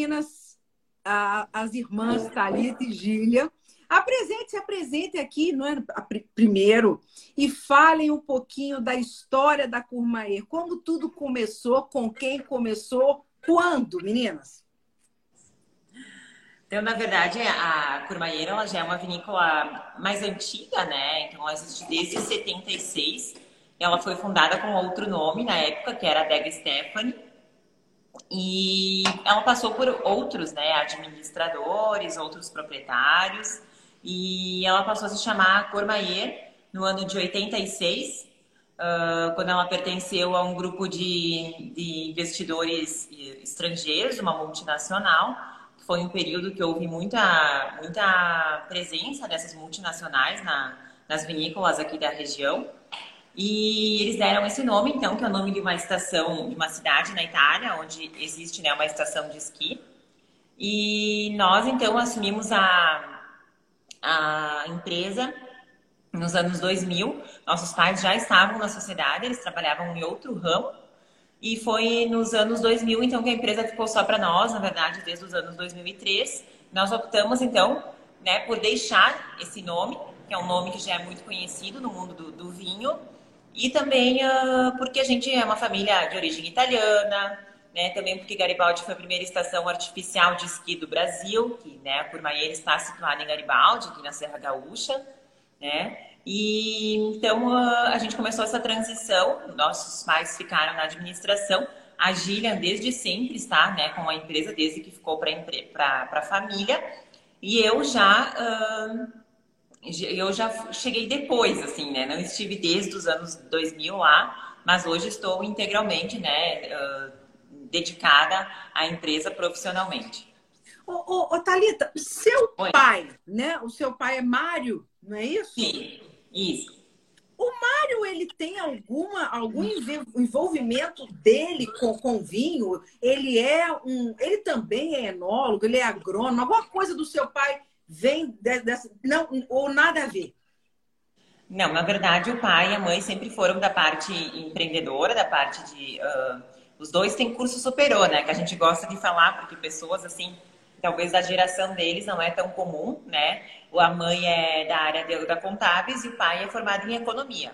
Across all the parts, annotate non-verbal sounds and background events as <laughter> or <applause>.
meninas, a, as irmãs Thalita e Gília. Apresente, se apresente aqui, não é, primeiro, e falem um pouquinho da história da Curmaer. Como tudo começou, com quem começou, quando, meninas? Então, na verdade, a Curmaeira ela já é uma vinícola mais antiga, né? Então, ela existe desde 76. Ela foi fundada com outro nome na época, que era Dega Stephanie. E ela passou por outros, né? Administradores, outros proprietários. E ela passou a se chamar Cormaier no ano de 86, uh, quando ela pertenceu a um grupo de, de investidores estrangeiros, uma multinacional. Foi um período que houve muita, muita presença dessas multinacionais na, nas vinícolas aqui da região. E eles deram esse nome, então, que é o nome de uma estação, de uma cidade na Itália, onde existe né, uma estação de esqui. E nós, então, assumimos a, a empresa nos anos 2000. Nossos pais já estavam na sociedade, eles trabalhavam em outro ramo. E foi nos anos 2000, então, que a empresa ficou só para nós, na verdade, desde os anos 2003. Nós optamos, então, né, por deixar esse nome, que é um nome que já é muito conhecido no mundo do, do vinho, e também uh, porque a gente é uma família de origem italiana, né? Também porque Garibaldi foi a primeira estação artificial de esqui do Brasil, que né, a Curmaieira está situada em Garibaldi, aqui na Serra Gaúcha, né? E então a gente começou essa transição, nossos pais ficaram na administração, a Gillian desde sempre está né, com a empresa, desde que ficou para a família, e eu já uh, eu já cheguei depois, assim, né? Não estive desde os anos 2000 lá, mas hoje estou integralmente, né? Dedicada à empresa profissionalmente. Ô, ô, ô Thalita, seu Oi. pai, né? O seu pai é Mário, não é isso? Sim, isso. O Mário, ele tem alguma, algum envolvimento dele com, com vinho? Ele é um. Ele também é enólogo, ele é agrônomo, alguma coisa do seu pai vem dessa. Não, ou nada a ver? Não, na verdade, o pai e a mãe sempre foram da parte empreendedora, da parte de. Uh os dois têm curso superior, né? Que a gente gosta de falar, porque pessoas assim, talvez da geração deles não é tão comum, né? A mãe é da área de, da contábeis e o pai é formado em economia.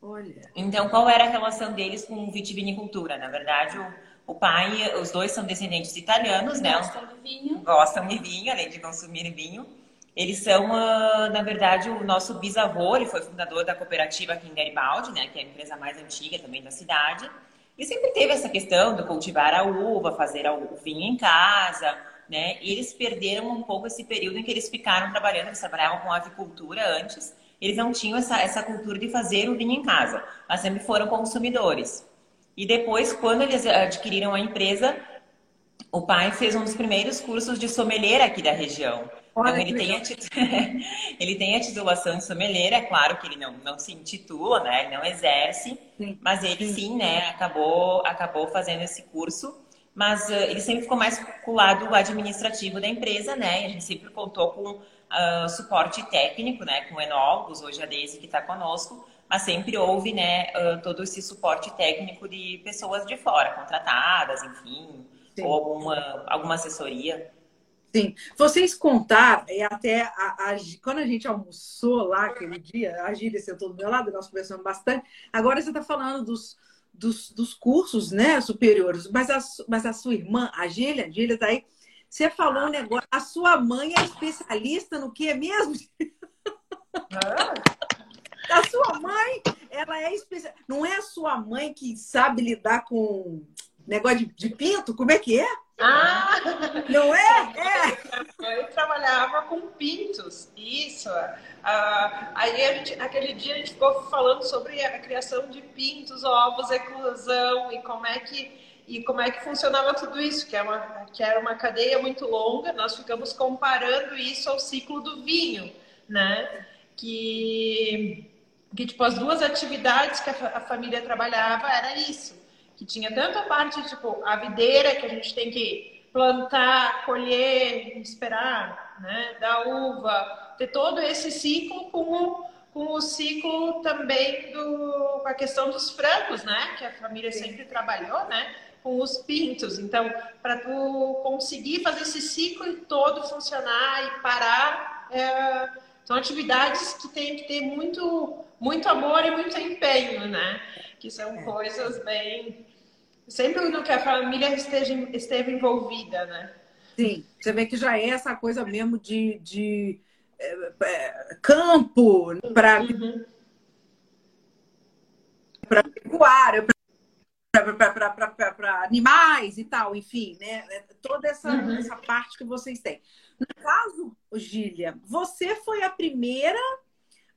Olha. Então, qual era a relação deles com vitivinicultura? Na verdade, o, o pai, os dois são descendentes italianos, né? Gostam de vinho. Gostam de vinho, além de consumir vinho. Eles são, ah, na verdade, o nosso bisavô, ele foi fundador da cooperativa aqui em Garibaldi, né? Que é a empresa mais antiga também da cidade. E sempre teve essa questão de cultivar a uva, fazer o vinho em casa, né? E eles perderam um pouco esse período em que eles ficaram trabalhando, eles trabalhavam com avicultura antes, eles não tinham essa, essa cultura de fazer o vinho em casa, mas sempre foram consumidores. E depois, quando eles adquiriram a empresa, o pai fez um dos primeiros cursos de sommelier aqui da região. Então, ele tem, a <laughs> ele tem a titulação de sommelier, é claro que ele não, não se intitula, né? Ele não exerce, sim. mas ele sim, né, acabou, acabou fazendo esse curso. Mas uh, ele sempre ficou mais com o lado administrativo da empresa, né? E a gente sempre contou com uh, suporte técnico, né? Com enólogos, hoje a Deise que está conosco, mas sempre houve, né, todo esse suporte técnico de pessoas de fora, contratadas, enfim, sim. ou alguma, alguma assessoria. Sim, vocês contaram, e até a, a, quando a gente almoçou lá aquele dia, a Gília sentou do meu lado, nós conversamos bastante. Agora você está falando dos, dos, dos, cursos né, superiores, mas a, mas a sua irmã, a Gília, a Gília está aí, você falou um negócio, a sua mãe é especialista no que é mesmo? A sua mãe, ela é especialista. Não é a sua mãe que sabe lidar com negócio de, de pinto? Como é que é? Ah! Não é? É! Eu trabalhava com pintos, isso. Ah, aí gente, aquele dia a gente ficou falando sobre a criação de pintos, ovos, eclosão e como é que e como é que funcionava tudo isso, que, é uma, que era uma cadeia muito longa. Nós ficamos comparando isso ao ciclo do vinho, né? Que, que tipo, as duas atividades que a, a família trabalhava era isso que tinha tanto a parte, tipo, a videira, que a gente tem que plantar, colher, esperar, né, da uva, ter todo esse ciclo com o, com o ciclo também do, com a questão dos frangos, né, que a família sempre trabalhou, né, com os pintos. Então, para tu conseguir fazer esse ciclo todo funcionar e parar, é, são atividades que tem que ter muito, muito amor e muito empenho, né? Que são é. coisas bem. Sempre no que a família esteja, esteve envolvida, né? Sim, você vê que já é essa coisa mesmo de, de é, é, campo para uhum. para pecuária, para animais e tal, enfim, né? É, toda essa, uhum. essa parte que vocês têm. No caso, Gília, você foi a primeira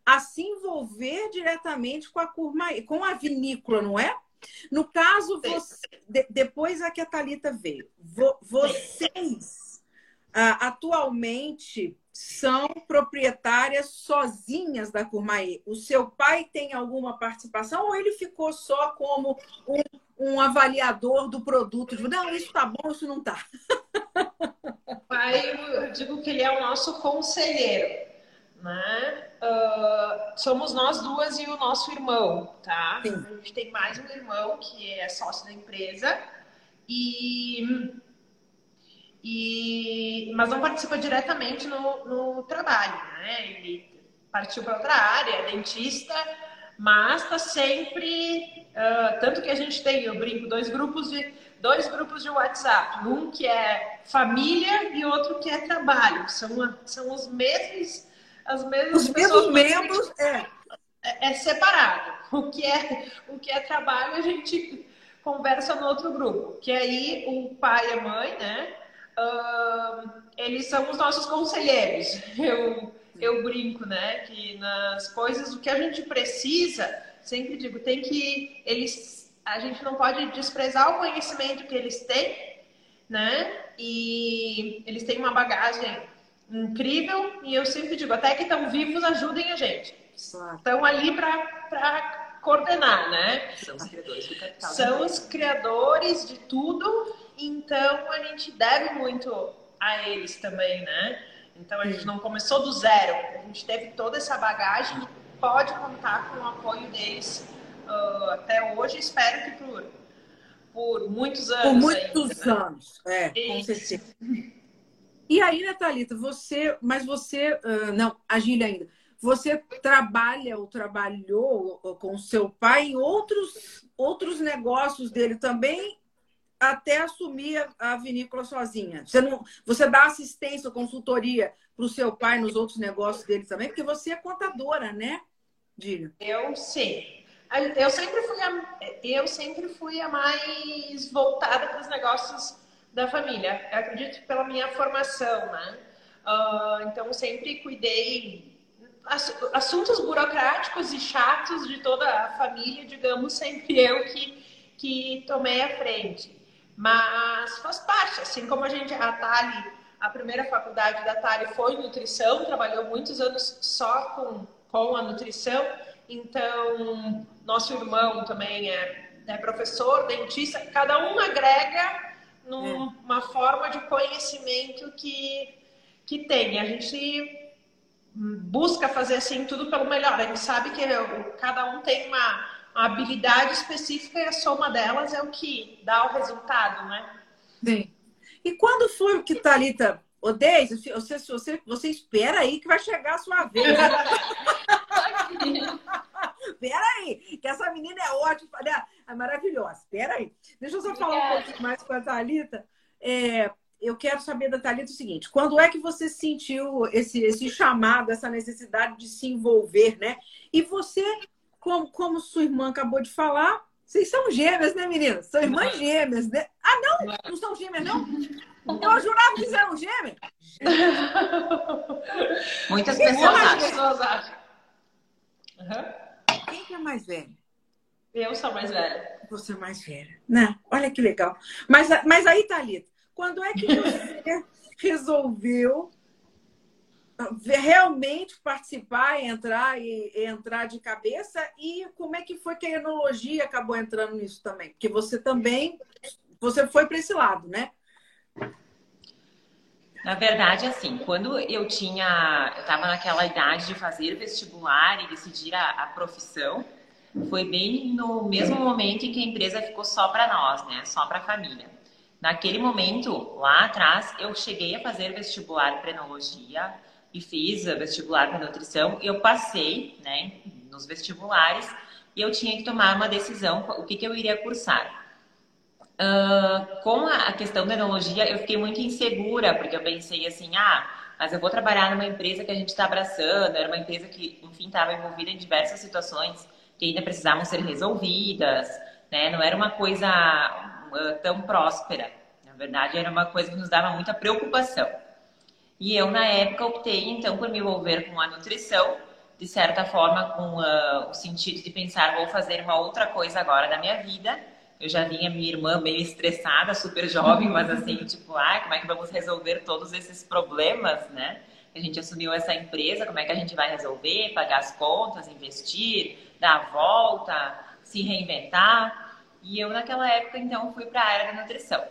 a se envolver diretamente com a curma, com a vinícola, não é? No caso, você, de, depois a que a Thalita veio, vo, vocês uh, atualmente são proprietárias sozinhas da Curmaí. O seu pai tem alguma participação ou ele ficou só como um, um avaliador do produto? Tipo, não, isso tá bom, isso não tá. <laughs> Pai, eu digo que ele é o nosso conselheiro, né? Uh, somos nós duas e o nosso irmão, tá? Sim. A gente tem mais um irmão que é sócio da empresa e e, mas não participa diretamente no, no trabalho, né? Ele partiu para outra área, é dentista, mas está sempre. Uh, tanto que a gente tem, eu brinco, dois grupos de dois grupos de WhatsApp, um que é família e outro que é trabalho. São, são os mesmos as mesmas os mesmos membros é. é. é separado. O que é o que é trabalho a gente conversa no outro grupo, que aí o pai e a mãe, né? uh, eles são os nossos conselheiros. Eu, eu brinco, né? Que nas coisas, o que a gente precisa, sempre digo, tem que. Eles, a gente não pode desprezar o conhecimento que eles têm, né? E eles têm uma bagagem incrível e eu sempre digo, até que estão vivos, ajudem a gente. Estão ali para coordenar, né? São os criadores do capital. São os criadores de tudo então a gente deve muito a eles também, né? Então a gente não começou do zero, a gente teve toda essa bagagem e pode contar com o apoio deles uh, até hoje. Espero que por, por muitos anos. Por muitos ainda, né? anos, é, com certeza. <laughs> E aí, Natalita, você, mas você, uh, não, a ainda, você trabalha ou trabalhou com seu pai em outros, outros negócios dele também até assumir a vinícola sozinha? Você, não, você dá assistência, consultoria para o seu pai nos outros negócios dele também? Porque você é contadora, né, Dília? Eu sim. Eu sempre fui a, eu sempre fui a mais voltada para os negócios da família. Eu acredito pela minha formação, né? Uh, então sempre cuidei assuntos burocráticos e chatos de toda a família, digamos, <laughs> sempre eu que, que tomei a frente. Mas faz parte, assim como a gente, a Tali, a primeira faculdade da Tali foi nutrição, trabalhou muitos anos só com, com a nutrição, então nosso irmão também é, é professor, dentista, cada um agrega numa é. forma de conhecimento que, que tem. A gente busca fazer assim tudo pelo melhor. A gente sabe que cada um tem uma a habilidade específica e a soma delas é o que dá o resultado, né? Sim. E quando foi que Thalita odeia? Você, você, você espera aí que vai chegar a sua vez. <laughs> Espera aí, que essa menina é ótima, né? é maravilhosa. Espera aí. Deixa eu só falar um pouquinho mais com a Thalita. É, eu quero saber da Thalita o seguinte: quando é que você sentiu esse, esse chamado, essa necessidade de se envolver, né? E você como, como sua irmã acabou de falar, vocês são gêmeas, né, meninas? São irmãs gêmeas, né? Ah, não? Não são gêmeas, não? Eu jurava que eram gêmeas. <laughs> Muitas Quem pessoas acham. Uhum. Quem que é mais velha? Eu sou mais velha. Você é mais velha, né? Olha que legal. Mas, mas aí, Thalita, quando é que você <laughs> resolveu realmente participar, entrar e entrar de cabeça e como é que foi que a enologia acabou entrando nisso também? Porque você também você foi para esse lado, né? Na verdade, assim, quando eu tinha, eu estava naquela idade de fazer vestibular e decidir a, a profissão, foi bem no mesmo momento em que a empresa ficou só para nós, né? Só para a família. Naquele momento, lá atrás, eu cheguei a fazer vestibular para enologia e fiz vestibular para nutrição. Eu passei, né, nos vestibulares e eu tinha que tomar uma decisão, o que, que eu iria cursar. Uh, com a questão da enologia, eu fiquei muito insegura, porque eu pensei assim, ah, mas eu vou trabalhar numa empresa que a gente está abraçando, era uma empresa que, enfim, estava envolvida em diversas situações que ainda precisavam ser resolvidas, né? Não era uma coisa uh, tão próspera. Na verdade, era uma coisa que nos dava muita preocupação. E eu, na época, optei, então, por me envolver com a nutrição, de certa forma, com uh, o sentido de pensar, vou fazer uma outra coisa agora da minha vida. Eu já vinha minha irmã meio estressada, super jovem, mas assim, <laughs> tipo, ah, como é que vamos resolver todos esses problemas, né? A gente assumiu essa empresa, como é que a gente vai resolver, pagar as contas, investir, dar a volta, se reinventar. E eu, naquela época, então, fui para a área da nutrição.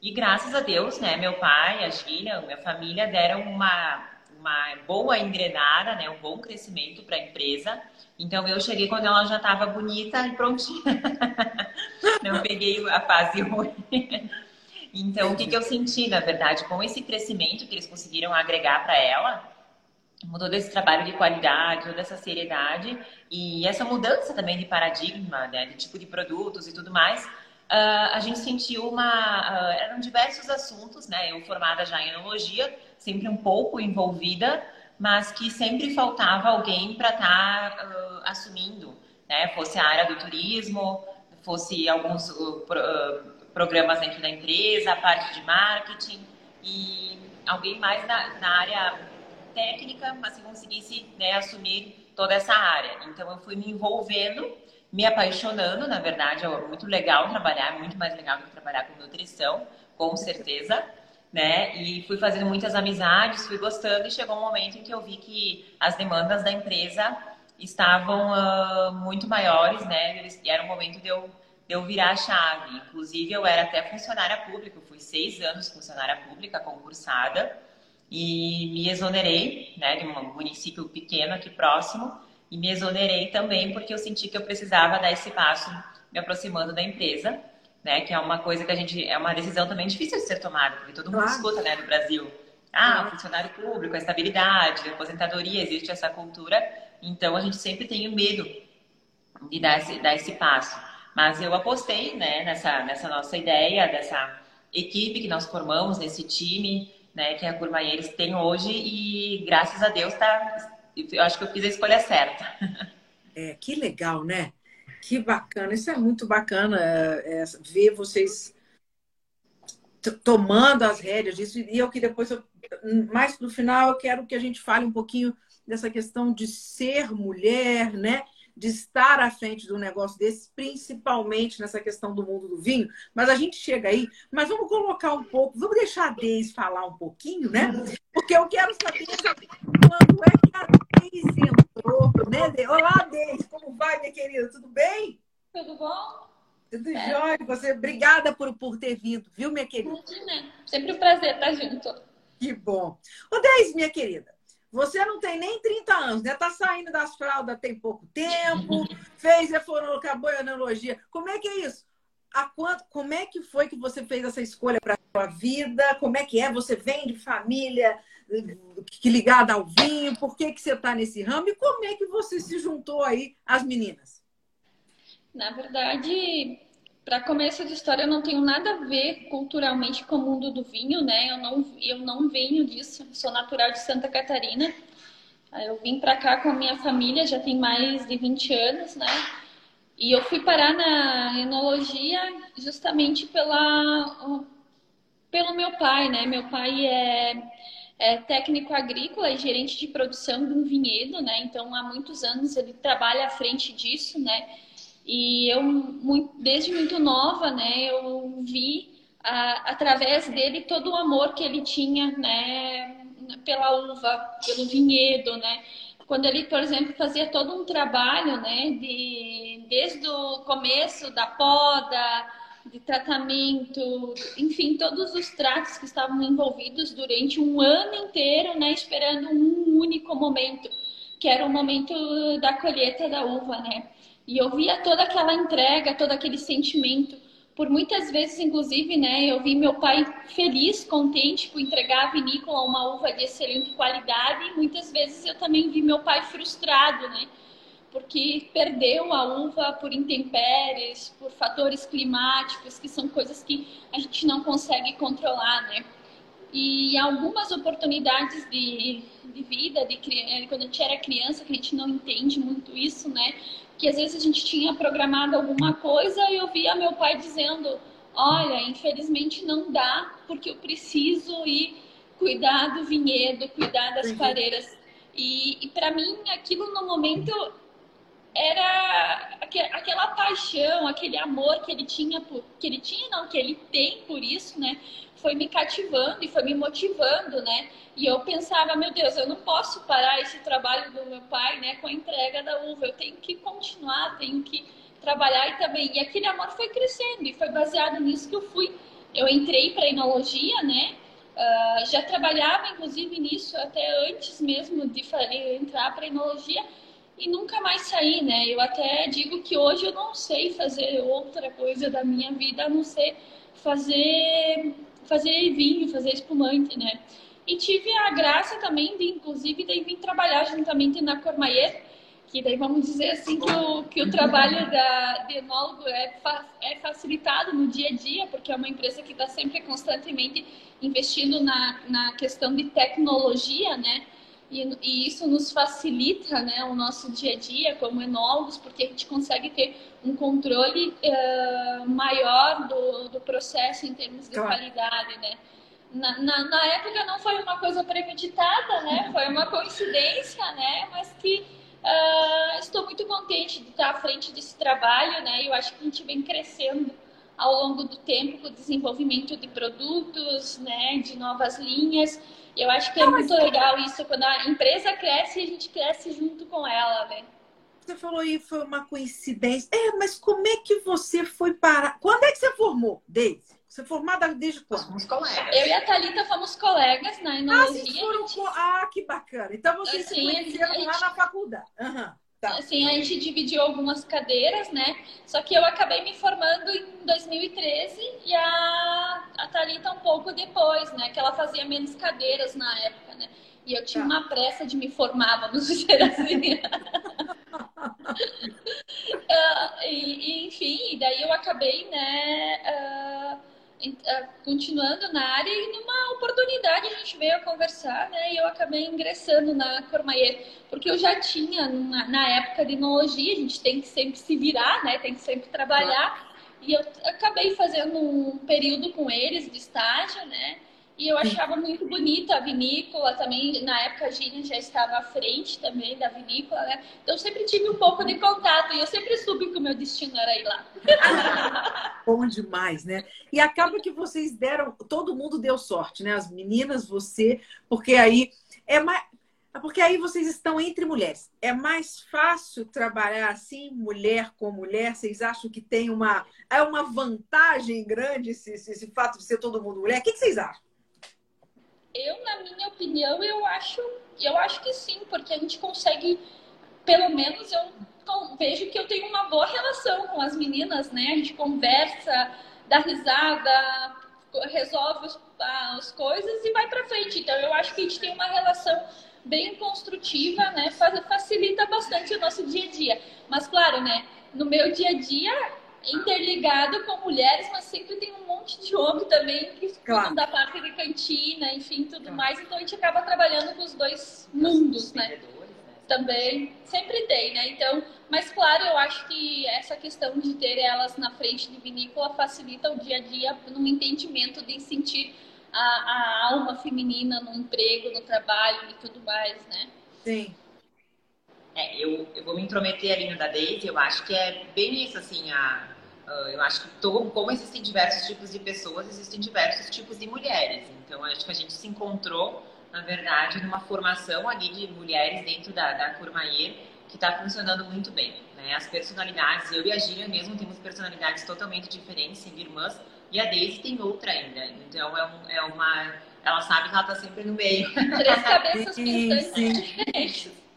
E graças a Deus, né, meu pai, a Gília, minha família deram uma, uma boa engrenada, né, um bom crescimento para a empresa. Então eu cheguei quando ela já estava bonita e prontinha. <laughs> Não peguei a fase ruim. Então o que, que eu senti, na verdade, com esse crescimento que eles conseguiram agregar para ela, mudou desse trabalho de qualidade, toda essa seriedade e essa mudança também de paradigma, né, de tipo de produtos e tudo mais uh, a gente sentiu uma. Uh, eram diversos assuntos, né? Eu formada já em enologia, sempre um pouco envolvida, mas que sempre faltava alguém para estar tá, uh, assumindo, né? Fosse a área do turismo, fosse alguns programas dentro da empresa, a parte de marketing e alguém mais na, na área técnica, mas que conseguisse né, assumir toda essa área. Então eu fui me envolvendo me apaixonando, na verdade, é muito legal trabalhar, muito mais legal do que trabalhar com nutrição, com certeza, né? E fui fazendo muitas amizades, fui gostando e chegou um momento em que eu vi que as demandas da empresa estavam uh, muito maiores, né? E era o momento de eu, eu virar a chave. Inclusive, eu era até funcionária pública, eu fui seis anos funcionária pública concursada e me exonerei, né, de um município pequeno aqui próximo e me exonerei também porque eu senti que eu precisava dar esse passo me aproximando da empresa, né? Que é uma coisa que a gente é uma decisão também difícil de ser tomada, porque todo mundo claro. escuta, né, no Brasil. Ah, funcionário público, a estabilidade, a aposentadoria, existe essa cultura. Então a gente sempre tem o medo de dar esse, dar esse passo. Mas eu apostei, né, nessa nessa nossa ideia, dessa equipe que nós formamos, nesse time, né, que a Curmaieiros tem hoje e graças a Deus está eu acho que eu fiz a escolha certa. É, que legal, né? Que bacana. Isso é muito bacana é, ver vocês tomando as rédeas disso. E eu que depois, eu, mais no final, eu quero que a gente fale um pouquinho dessa questão de ser mulher, né? De estar à frente do negócio desse, principalmente nessa questão do mundo do vinho. Mas a gente chega aí, mas vamos colocar um pouco, vamos deixar a Deise falar um pouquinho, né? Porque eu quero saber quando é que a Deise entrou, né? Olá, Deise, como vai, minha querida? Tudo bem? Tudo bom? Tudo é. jóia. Você, obrigada por, por ter vindo, viu, minha querida? Imagina. Sempre um prazer estar junto. Que bom. Ô, Deise, minha querida, você não tem nem 30 anos, né? Tá saindo das fraldas tem pouco tempo, fez acabou a analogia. Como é que é isso? A quanto, como é que foi que você fez essa escolha para sua vida? Como é que é? Você vem de família que ligada ao vinho? Por que, que você está nesse ramo? E como é que você se juntou aí às meninas? Na verdade, para começo de história, eu não tenho nada a ver culturalmente com o mundo do vinho, né? Eu não, eu não venho disso, sou natural de Santa Catarina. Eu vim para cá com a minha família, já tem mais de 20 anos, né? E eu fui parar na enologia justamente pela, pelo meu pai, né? Meu pai é, é técnico agrícola e gerente de produção de um vinhedo, né? Então, há muitos anos ele trabalha à frente disso, né? E eu, desde muito nova, né, eu vi a, através dele todo o amor que ele tinha, né, pela uva, pelo vinhedo, né. Quando ele, por exemplo, fazia todo um trabalho, né, de, desde o começo da poda, de tratamento, enfim, todos os tratos que estavam envolvidos durante um ano inteiro, né, esperando um único momento, que era o momento da colheita da uva, né. E eu via toda aquela entrega, todo aquele sentimento. Por muitas vezes, inclusive, né, eu vi meu pai feliz, contente por entregar a vinícola uma uva de excelente qualidade. E muitas vezes eu também vi meu pai frustrado, né? Porque perdeu a uva por intempéries, por fatores climáticos, que são coisas que a gente não consegue controlar, né? E algumas oportunidades de, de vida, de, quando a gente era criança, que a gente não entende muito isso, né? Que às vezes a gente tinha programado alguma coisa e eu via meu pai dizendo: Olha, infelizmente não dá, porque eu preciso ir cuidar do vinhedo, cuidar das pareiras. E, e para mim, aquilo no momento era aquela paixão, aquele amor que ele tinha por, que ele tinha não, que ele tem por isso, né? Foi me cativando e foi me motivando, né? E eu pensava, meu Deus, eu não posso parar esse trabalho do meu pai, né, com a entrega da uva. Eu tenho que continuar, tenho que trabalhar e também. E aquele amor foi crescendo e foi baseado nisso que eu fui. Eu entrei para enologia, né? Uh, já trabalhava, inclusive, nisso até antes mesmo de entrar para enologia e nunca mais saí, né? Eu até digo que hoje eu não sei fazer outra coisa da minha vida a não ser fazer, fazer vinho, fazer espumante, né? E tive a graça também de, inclusive, de vir trabalhar juntamente na Cormaier, que daí vamos dizer assim que o, que o trabalho da, de enólogo é, é facilitado no dia a dia, porque é uma empresa que está sempre constantemente investindo na, na questão de tecnologia, né? E, e, isso nos facilita né, o nosso dia a dia como enólogos, porque a gente consegue ter um controle uh, maior do, do processo em termos de claro. qualidade, né? na, na, na, época não foi uma coisa premeditada, né? Foi uma coincidência, né? Mas que uh, estou muito contente de estar à frente desse trabalho, né? Eu acho que a gente vem crescendo ao longo do tempo com o desenvolvimento de produtos, né? De novas linhas. Eu acho que é muito legal isso quando a empresa cresce e a gente cresce junto com ela, né? Você falou aí foi uma coincidência. É, mas como é que você foi parar? Quando é que você formou, Daisy? Você é formada desde quando? Somos colegas. Eu e a Thalita fomos colegas na enologia. Ah, vocês foram... gente... ah que bacana. Então vocês assim, se conheceram gente... lá na faculdade. Uhum. Tá. Assim, a gente dividiu algumas cadeiras, né? Só que eu acabei me formando em 2013 e a, a Thalita um pouco depois, né? Que ela fazia menos cadeiras na época, né? E eu tinha tá. uma pressa de me formar, vamos dizer assim. uh, <laughs> <laughs> e, e, enfim, daí eu acabei, né? Uh, continuando na área e numa oportunidade a gente veio a conversar, né? E eu acabei ingressando na Cormaier, porque eu já tinha na, na, época de enologia, a gente tem que sempre se virar, né? Tem que sempre trabalhar. E eu acabei fazendo um período com eles de estágio, né? E eu achava muito bonita a vinícola também. Na época a Gina já estava à frente também da vinícola, né? Então eu sempre tive um pouco de contato e eu sempre soube que o meu destino era ir lá. <laughs> Bom demais, né? E acaba que vocês deram, todo mundo deu sorte, né? As meninas, você, porque aí é mais. Porque aí vocês estão entre mulheres. É mais fácil trabalhar assim, mulher com mulher? Vocês acham que tem uma, é uma vantagem grande esse, esse, esse fato de ser todo mundo mulher? O que, que vocês acham? Eu, na minha opinião, eu acho, eu acho que sim, porque a gente consegue, pelo menos eu vejo que eu tenho uma boa relação com as meninas, né? A gente conversa, dá risada, resolve os, as coisas e vai para frente. Então eu acho que a gente tem uma relação bem construtiva, né? Facilita bastante o nosso dia a dia. Mas claro, né? No meu dia a dia interligado com mulheres, mas sempre tem um monte de homem também que claro. da parte de cantina, enfim, tudo claro. mais. Então a gente acaba trabalhando com os dois mundos, né? né? Também sempre tem, né? Então, mas claro, eu acho que essa questão de ter elas na frente de vinícola facilita o dia a dia no entendimento de sentir a, a alma feminina no emprego, no trabalho e tudo mais, né? Sim. É, eu, eu vou me intrometer ali no da Daisy, eu acho que é bem isso, assim, a, uh, eu acho que todo, como existem diversos tipos de pessoas, existem diversos tipos de mulheres. Então, acho que a gente se encontrou, na verdade, numa formação ali de mulheres dentro da, da Curmair, que está funcionando muito bem. Né? As personalidades, eu e a Gília mesmo temos personalidades totalmente diferentes, sendo irmãs, e a Daisy tem outra ainda. Então, é, um, é uma... Ela sabe que ela está sempre no meio. Três cabeças <laughs> pensantes diferentes.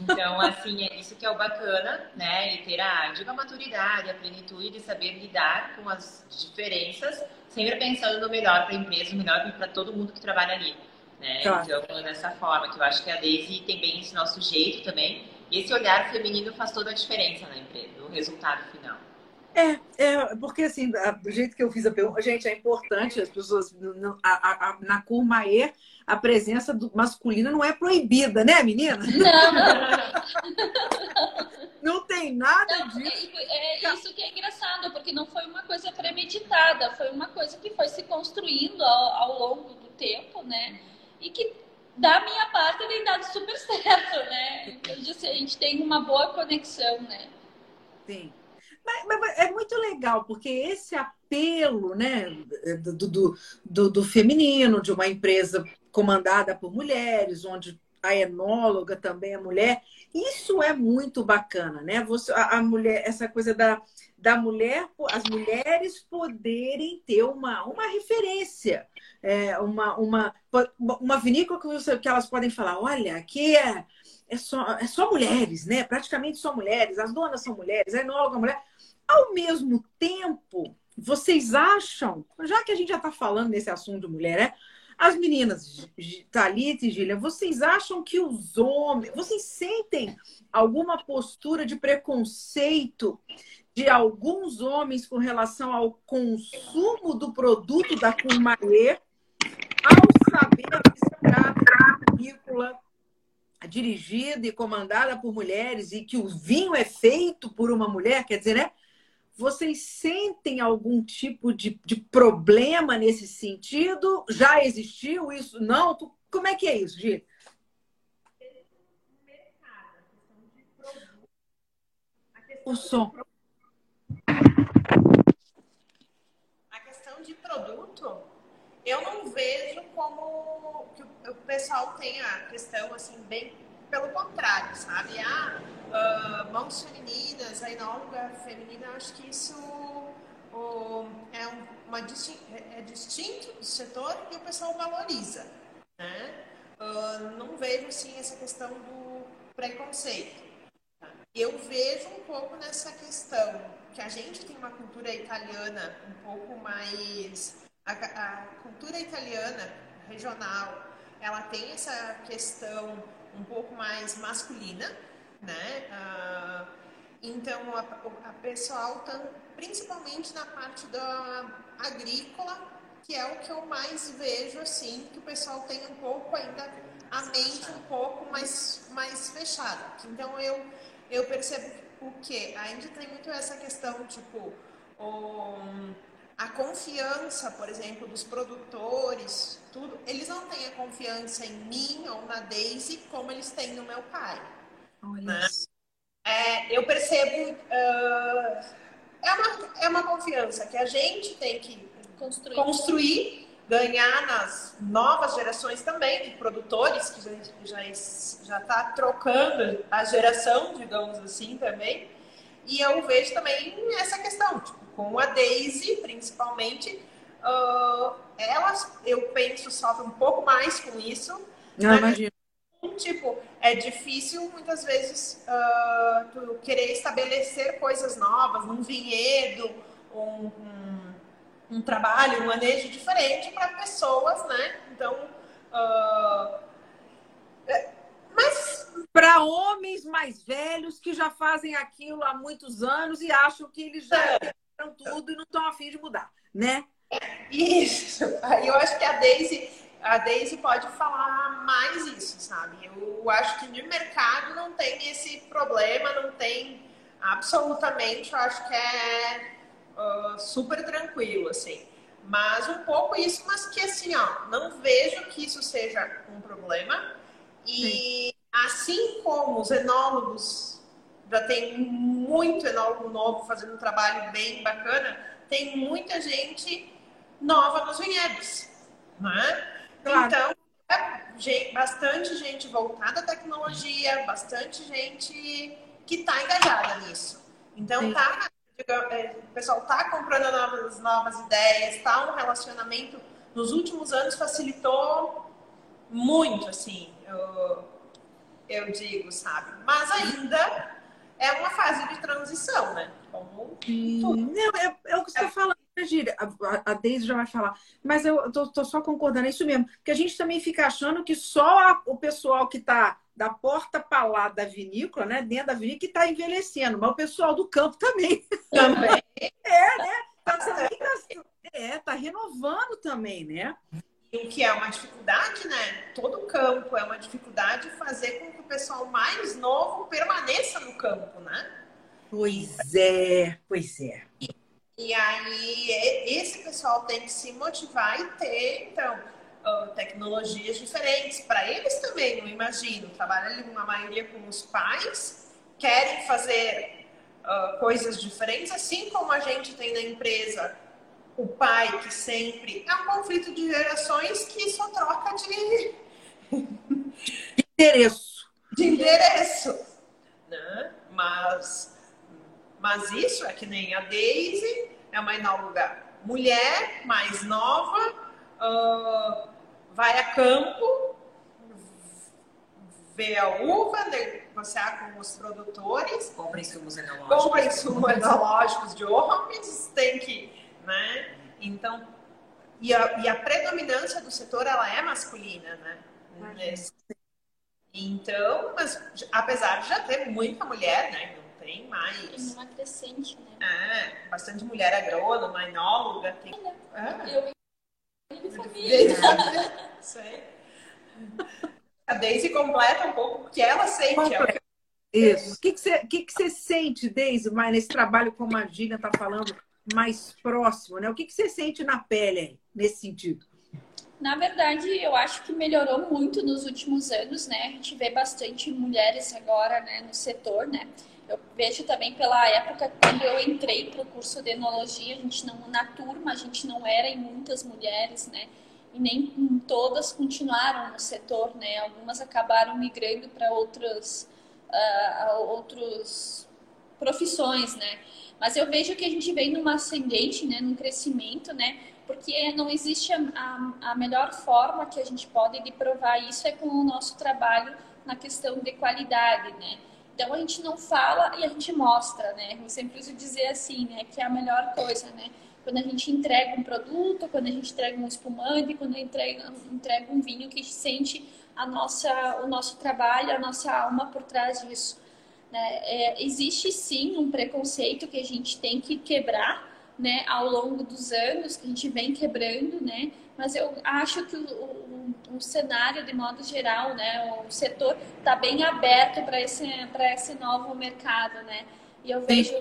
Então, assim, é isso que é o bacana, né? E ter a, digo, a maturidade, a plenitude de saber lidar com as diferenças, sempre pensando no melhor para a empresa, no melhor para todo mundo que trabalha ali. Né? Claro. Então, dessa forma, que eu acho que a Daisy tem bem esse nosso jeito também. E esse olhar feminino faz toda a diferença na empresa, no resultado final. É, é, porque assim, do jeito que eu fiz a pergunta, gente, é importante as pessoas. A, a, na Curmaer, a presença masculina não é proibida, né, menina? Não, não. <laughs> <laughs> não tem nada não, disso. É, é, isso que é engraçado, porque não foi uma coisa premeditada, foi uma coisa que foi se construindo ao, ao longo do tempo, né? E que da minha parte tem dado super <laughs> certo, né? Então, a gente tem uma boa conexão, né? Sim. Mas, mas, é muito legal, porque esse apelo né, do, do, do, do, feminino, de uma empresa comandada por mulheres, onde a enóloga também é mulher, isso é muito bacana, né? Você, a, a mulher, essa coisa da, da mulher, as mulheres poderem ter uma, uma referência, é, uma, uma, uma vinícola que, você, que elas podem falar, olha, aqui é, é, só, é só mulheres, né? Praticamente só mulheres, as donas são mulheres, a enóloga é mulher. Ao mesmo tempo, vocês acham, já que a gente já está falando nesse assunto de mulher, né? As meninas, Thalita e Gília, vocês acham que os homens. Vocês sentem alguma postura de preconceito de alguns homens com relação ao consumo do produto da Courmayeur ao saber que se trata de vinícola dirigida e comandada por mulheres e que o vinho é feito por uma mulher? Quer dizer, né? Vocês sentem algum tipo de, de problema nesse sentido? Já existiu isso? Não? Como é que é isso, Gi? O som. A questão de produto, eu não vejo como que o pessoal tem a questão assim bem pelo contrário, sabe? Ah, uh, mãos femininas, a enóloga feminina, acho que isso uh, é, uma, é, é distinto do setor e o pessoal valoriza. Né? Uh, não vejo assim essa questão do preconceito. Eu vejo um pouco nessa questão que a gente tem uma cultura italiana um pouco mais. A, a cultura italiana regional, ela tem essa questão um pouco mais masculina, né? Uh, então, a, a pessoal, tá, principalmente na parte da agrícola, que é o que eu mais vejo, assim, que o pessoal tem um pouco ainda a mente um pouco mais, mais fechada. Então, eu, eu percebo o que? Ainda tem muito essa questão, tipo, um, a confiança, por exemplo, dos produtores, tudo, eles não têm a confiança em mim ou na Daisy como eles têm no meu pai. Olha né? é, eu percebo uh, é, uma, é uma confiança que a gente tem que construir. construir, ganhar nas novas gerações também de produtores que já já está trocando a geração, digamos assim, também. E eu vejo também essa questão, tipo, com a Daisy, principalmente, uh, elas, eu penso, sofrem um pouco mais com isso. Não, imagino. Tipo, é difícil muitas vezes uh, tu querer estabelecer coisas novas, um vinhedo, um, um, um trabalho, um manejo diferente para pessoas, né? Então, uh, mas para homens mais velhos que já fazem aquilo há muitos anos e acham que eles já é. Tudo e não estão afim de mudar, né? Isso. Eu acho que a Daisy, a Daisy pode falar mais isso, sabe? Eu acho que de mercado não tem esse problema, não tem absolutamente. Eu acho que é uh, super tranquilo, assim. Mas um pouco isso, mas que assim, ó, não vejo que isso seja um problema. E Sim. assim como os enólogos já tem muito enólogo novo fazendo um trabalho bem bacana, tem muita gente nova nos vinhedos, né? Claro. Então, é bastante gente voltada à tecnologia, bastante gente que está engajada nisso. Então, tá, é, o pessoal está comprando novas, novas ideias, está um relacionamento nos últimos anos facilitou muito, assim. Eu, eu digo, sabe? Mas ainda é uma fase de transição, né? Como Não, é, é o que você está falando, né, Gíria? A, a Deise já vai falar. Mas eu tô, tô, só concordando, é isso mesmo. Porque a gente também fica achando que só a, o pessoal que está da porta para lá da vinícola, né? Dentro da vinícola, que está envelhecendo, mas o pessoal do campo também. <laughs> Também. é, né? Tá, também tá, é, tá renovando também, né? O que é uma dificuldade, né? Todo campo é uma dificuldade fazer com pessoal mais novo permaneça no campo, né? Pois é, pois é. E aí, esse pessoal tem que se motivar e ter, então, tecnologias diferentes. Para eles também, eu imagino. Trabalham uma maioria com os pais, querem fazer uh, coisas diferentes, assim como a gente tem na empresa o pai que sempre. É um conflito de gerações que só troca de. <laughs> de endereço. De endereço. Né? Mas, mas isso é que nem a Daisy, é uma enóloga mulher, mais nova, uh, vai a campo, vê a uva, negociar com os produtores. Compra insumos enológicos. Compra insumos enológicos de homens, tem que né? Então, e a, e a predominância do setor, ela é masculina, né? Então, mas apesar de já ter muita mulher, né? Não tem mais. Tem uma crescente, né? É, bastante mulher agrônoma, enóloga. Tem... É. Eu de família. Sei. A Daisy completa um pouco o que ela sente. Isso. O que, que, você, que, que você sente, Daisy, mas nesse trabalho como a Gina está falando? mais próximo, né? O que, que você sente na pele aí, nesse sentido? Na verdade, eu acho que melhorou muito nos últimos anos, né? A gente vê bastante mulheres agora né, no setor, né? Eu vejo também pela época quando eu entrei para o curso de enologia, a gente não, na turma, a gente não era em muitas mulheres, né? E nem todas continuaram no setor, né? Algumas acabaram migrando para outras, uh, outros profissões, né? Mas eu vejo que a gente vem numa ascendente, né, num crescimento, né, porque não existe a, a, a melhor forma que a gente pode de provar isso é com o nosso trabalho na questão de qualidade, né. Então a gente não fala e a gente mostra, né. Eu sempre uso dizer assim, né, que é a melhor coisa, né. Quando a gente entrega um produto, quando a gente entrega um espumante, quando a gente entrega, entrega um vinho que sente a nossa, o nosso trabalho, a nossa alma por trás disso. Né? É, existe sim um preconceito que a gente tem que quebrar né, ao longo dos anos, que a gente vem quebrando, né? mas eu acho que o, o, o cenário, de modo geral, né, o setor está bem aberto para esse, esse novo mercado. Né? E eu vejo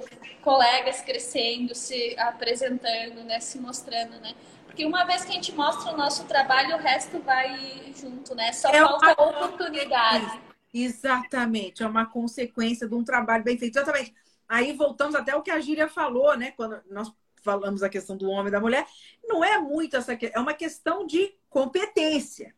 colegas crescendo, se apresentando, né, se mostrando, né? Porque uma vez que a gente mostra o nosso trabalho, o resto vai junto, né? Só é falta uma... oportunidade. Exatamente, é uma consequência de um trabalho bem feito. Exatamente. Aí voltamos até o que a Gíria falou, né? Quando nós falamos a questão do homem e da mulher, não é muito essa é uma questão de competência,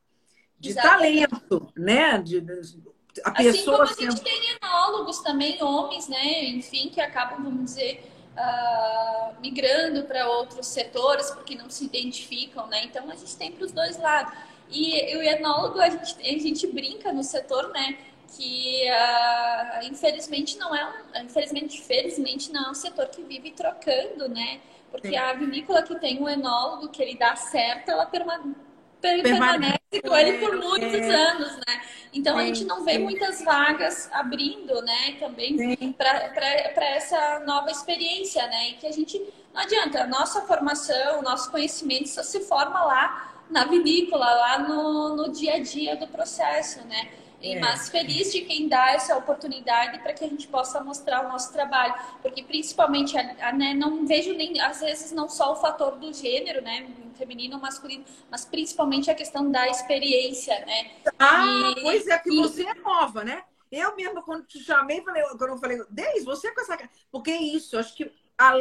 de Exatamente. talento, né? De, de a pessoa assim como a gente tem enólogos também, homens, né? Enfim, que acabam, vamos dizer, uh, migrando para outros setores porque não se identificam, né? Então a gente tem para os dois lados. E o enólogo, a gente, a gente brinca no setor, né? Que uh, infelizmente não é um, infelizmente, felizmente não é um setor que vive trocando, né? Porque Sim. a vinícola que tem um enólogo que ele dá certo, ela permanece permanece com ele por muitos é. anos, né? Então a gente não vê muitas vagas abrindo, né? Também para essa nova experiência, né? E que a gente não adianta, a nossa formação, o nosso conhecimento só se forma lá na vinícola, lá no, no dia a dia do processo, né? E, é. Mas feliz de quem dá essa oportunidade para que a gente possa mostrar o nosso trabalho, porque principalmente, a, a, né, não vejo nem, às vezes, não só o fator do gênero, né, feminino ou masculino, mas principalmente a questão da experiência, né? Ah, e, pois é, que e... você é nova, né? Eu mesma, quando te chamei, falei, quando eu falei, Deis, você é com essa. Porque é isso, acho que a...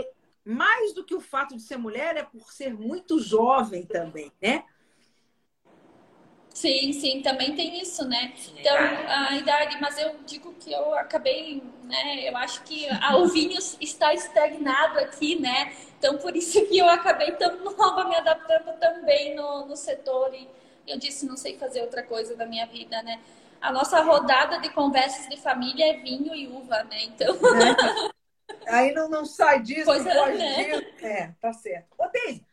mais do que o fato de ser mulher é por ser muito jovem também, né? Sim, sim, também tem isso, né? Então, a idade, mas eu digo que eu acabei, né? Eu acho que o vinho está estagnado aqui, né? Então, por isso que eu acabei tão nova, me adaptando também no, no setor. E eu disse, não sei fazer outra coisa da minha vida, né? a nossa rodada de conversas de família é vinho e uva, né? Então. É. Aí não, não sai disso, pois não é, pode né? disso. É, tá certo. Ô, Deise,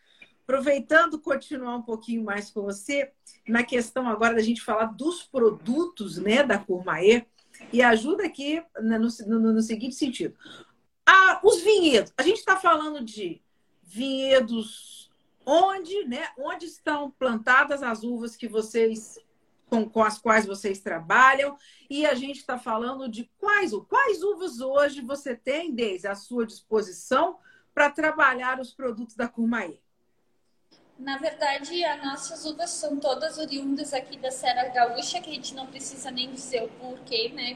aproveitando continuar um pouquinho mais com você, na questão agora da gente falar dos produtos né, da Courmayeur, e ajuda aqui no, no, no seguinte sentido. Ah, os vinhedos. A gente está falando de vinhedos onde, né? Onde estão plantadas as uvas que vocês com, com as quais vocês trabalham e a gente está falando de quais quais uvas hoje você tem desde à sua disposição para trabalhar os produtos da Curmaí. Na verdade, as nossas uvas são todas oriundas aqui da Serra Gaúcha, que a gente não precisa nem dizer o porquê, né?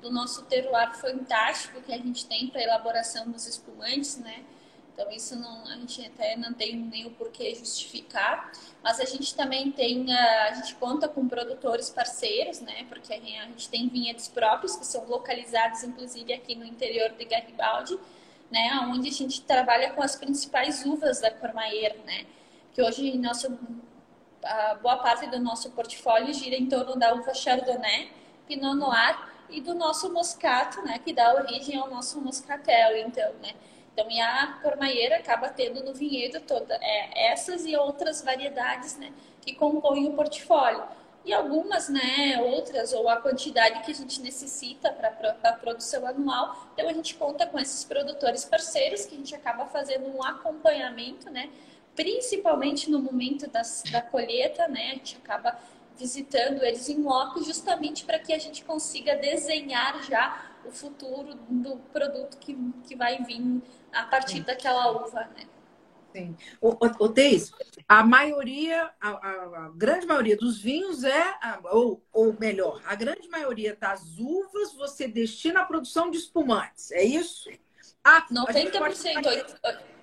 Do nosso terroir fantástico que a gente tem para elaboração dos espumantes, né? Então, isso não, a gente até não tem nem o porquê justificar. Mas a gente também tem, a, gente conta com produtores parceiros, né? Porque a gente tem vinhedos próprios que são localizados, inclusive, aqui no interior de Garibaldi, né? Onde a gente trabalha com as principais uvas da Cormaier, né? Que hoje nosso, a boa parte do nosso portfólio gira em torno da uva Chardonnay, Pinot Noir e do nosso moscato, né? Que dá origem ao nosso moscatel, então, né? Então, e a cormaieira acaba tendo no vinhedo toda é, essas e outras variedades, né, que compõem o portfólio. E algumas, né, outras, ou a quantidade que a gente necessita para a produção anual. Então, a gente conta com esses produtores parceiros, que a gente acaba fazendo um acompanhamento, né, principalmente no momento das, da colheita, né, a gente acaba visitando eles em loco justamente para que a gente consiga desenhar já o futuro do produto que, que vai vir a partir Sim. daquela uva, né? Sim. O, o, o Teis, a maioria, a, a, a, grande maioria dos vinhos é, ou, ou melhor, a grande maioria das uvas você destina à produção de espumantes, é isso? Ah, 90%.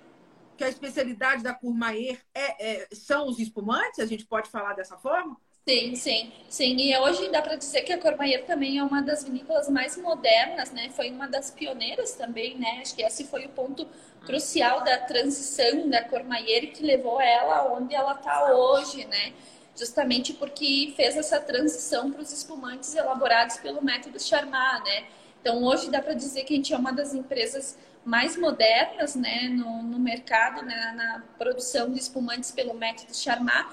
Que a especialidade da Courmayeur é, é, são os espumantes? A gente pode falar dessa forma? Sim, sim, sim. E hoje dá para dizer que a Cormaier também é uma das vinícolas mais modernas, né? Foi uma das pioneiras também, né? Acho que esse foi o ponto crucial da transição da Cormaier que levou ela onde ela está hoje, né? Justamente porque fez essa transição para os espumantes elaborados pelo método Charmat, né? Então hoje dá para dizer que a gente é uma das empresas mais modernas, né, no, no mercado, né, na produção de espumantes pelo método Charmat